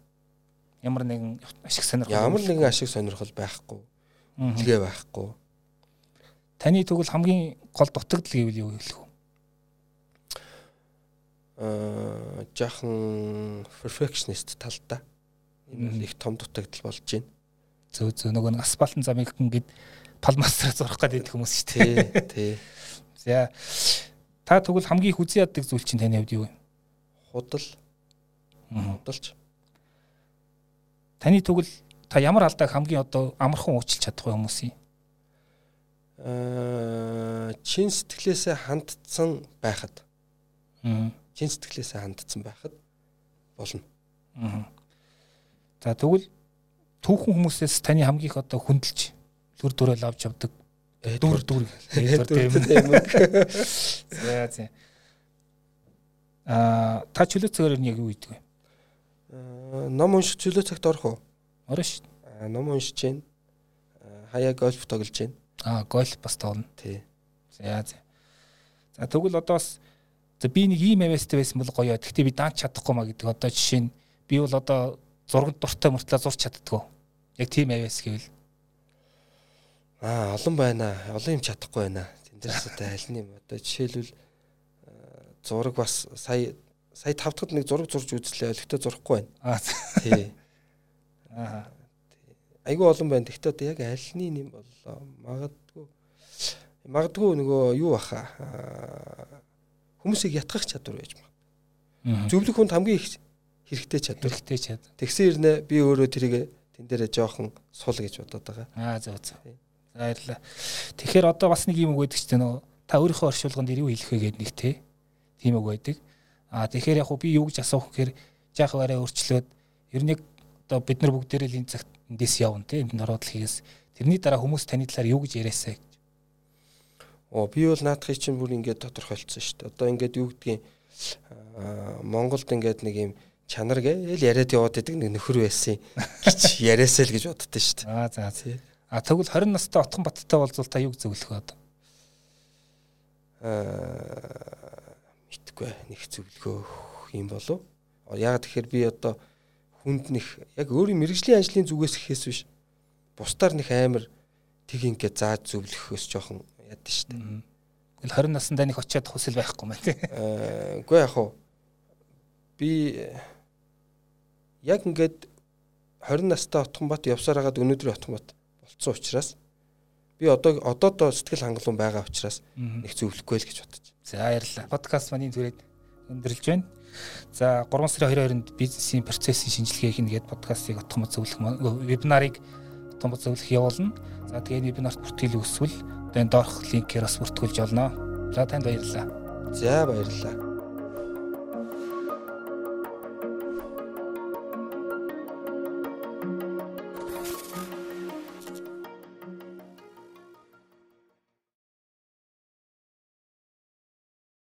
Ямар нэгэн ашиг сонирхол ямар нэгэн ашиг сонирхол байхгүй. Илгээ байхгүй. Таны тэгвэл хамгийн гол дутагдал гэвэл юу хэлэх вэ? аа жаахан perfectionist талдаа энэ бол их том дутагдал болж байна. Зөө зөө нөгөө асфальтын замыг ингээд палмастраа зурах гэдэг хүмүүс шүү дээ. Тий. За та тэгвэл хамгийн их үзий яддаг зүйл чинь таны хувьд юу вэ? Худал. Худалч. Таны тэгвэл та ямар алдааг хамгийн одоо амархан уучлах чадах вэ хүмүүсийн? Аа чин сэтгэлээсээ хандсан байхад. Аа чин сэтгэлээсээ хандсан байхад болно. За тэгвэл түүхэн хүмүүсээс таны хамгийн их одоо хүндэлж дүр дүрэл авч явдаг дүр дүр тийм. За за. Аа та чөлөө цагаар яг юу хийдэг вэ? Аа ном унших чөлөө цагт орох уу? Орно шүү. Ном уншиж гин. Хаяа гольф тоглож гин. Аа гольф бас тоглоно. Тий. За за. За тэгвэл одоо бас би нэг ийм авьяастай байсан бол гоё. Гэхдээ би даанч чадахгүй маа гэдэг. Одоо жишээ нь би бол одоо зураг дуртай мөртлөө зурч чаддгүй. Яг тийм авьяас гэвэл аа олон байна. Олон юм чадахгүй байна. Тэндээс одоо аль нь юм одоо жишээлбэл зураг бас сая сая тав дахьд нэг зураг зурж үзлээ. Олигтой зурахгүй байна. Аа тий. Аа айгүй олон байна. Гэхдээ одоо яг аль нь юм боллоо. Магадгүй магадгүй нөгөө юу баха хүмүүсийг ятгах чадвар байж магадгүй. Зөвлөх хүнд хамгийн их хэрэгтэй чадвар. Хэрэгтэй чадвар. Тэгсэн ирнэ би өөрөө тэрийг тэн дээрээ жоохон сул гэж бодоод байгаа. Аа зөв зөв. За баярлалаа. Тэгэхээр одоо бас нэг юм байдаг ч тийм нөө та өөрийнхөө оршуулганд юу хэлэх вэ гэдэг нэг те. Тийм үг байдаг. Аа тэгэхээр яг би юу гэж асуух гэхээр жаахан арай өөрчлөөд ер нь одоо бид нар бүгдээрээ л энэ цагт эндээс явна те энд ороод л хийгээс тэрний дараа хүмүүс таны талаар юу гэж яриасаа Оо би бол наадахыг чинь бүр ингээд тодорхойлцсон шүү дээ. Одоо ингээд юу гэдгийг Монголд ингээд нэг юм чанар гээл яриад яваад байдаг нэг нөхөр байсан гэж яриасаа л гэж боддоо шүү дээ. Аа за за. А тэгвэл 20 настай Отхон Баттай болзол та юу зөвлөх вэ одоо? Аа мэдгүй нэг зөвлөгөө юм болов. Яг тэгэхээр би одоо хүнд нэг яг өөрийн мэрэгжлийн ажлын зүгээс гэхээс биш бусдаар нэг амар тэг ингээд зааж зөвлөхөөс жоохон яд дээ. Тэгэл 20 наснда нэг очиад хүсэл байхгүй мэн тий. Аа үгүй яг хуу би яг ингээд 20 настай Отгонбат явсаар хагаад өнөөдрийн Отгонбат болцсон учраас би одоо одоо сэтгэл хангалуун байгаа учраас нэг зөвлөхгүй л гэж бодож. За баярлалаа. Подкаст маний зүрээд өндөрлж байна. За 3 сарын 22-нд бизнесийн процессын шинжилгээх нэгэд подкастыг Отгонбат зөвлөх вебинарыг Отгонбат зөвлөх явуулна. За тэгээ вебинарт бүртгэл өсвөл одоо энэ доорх линкээр бас бүртгүүлж олно. За танд баярлалаа. За баярлалаа.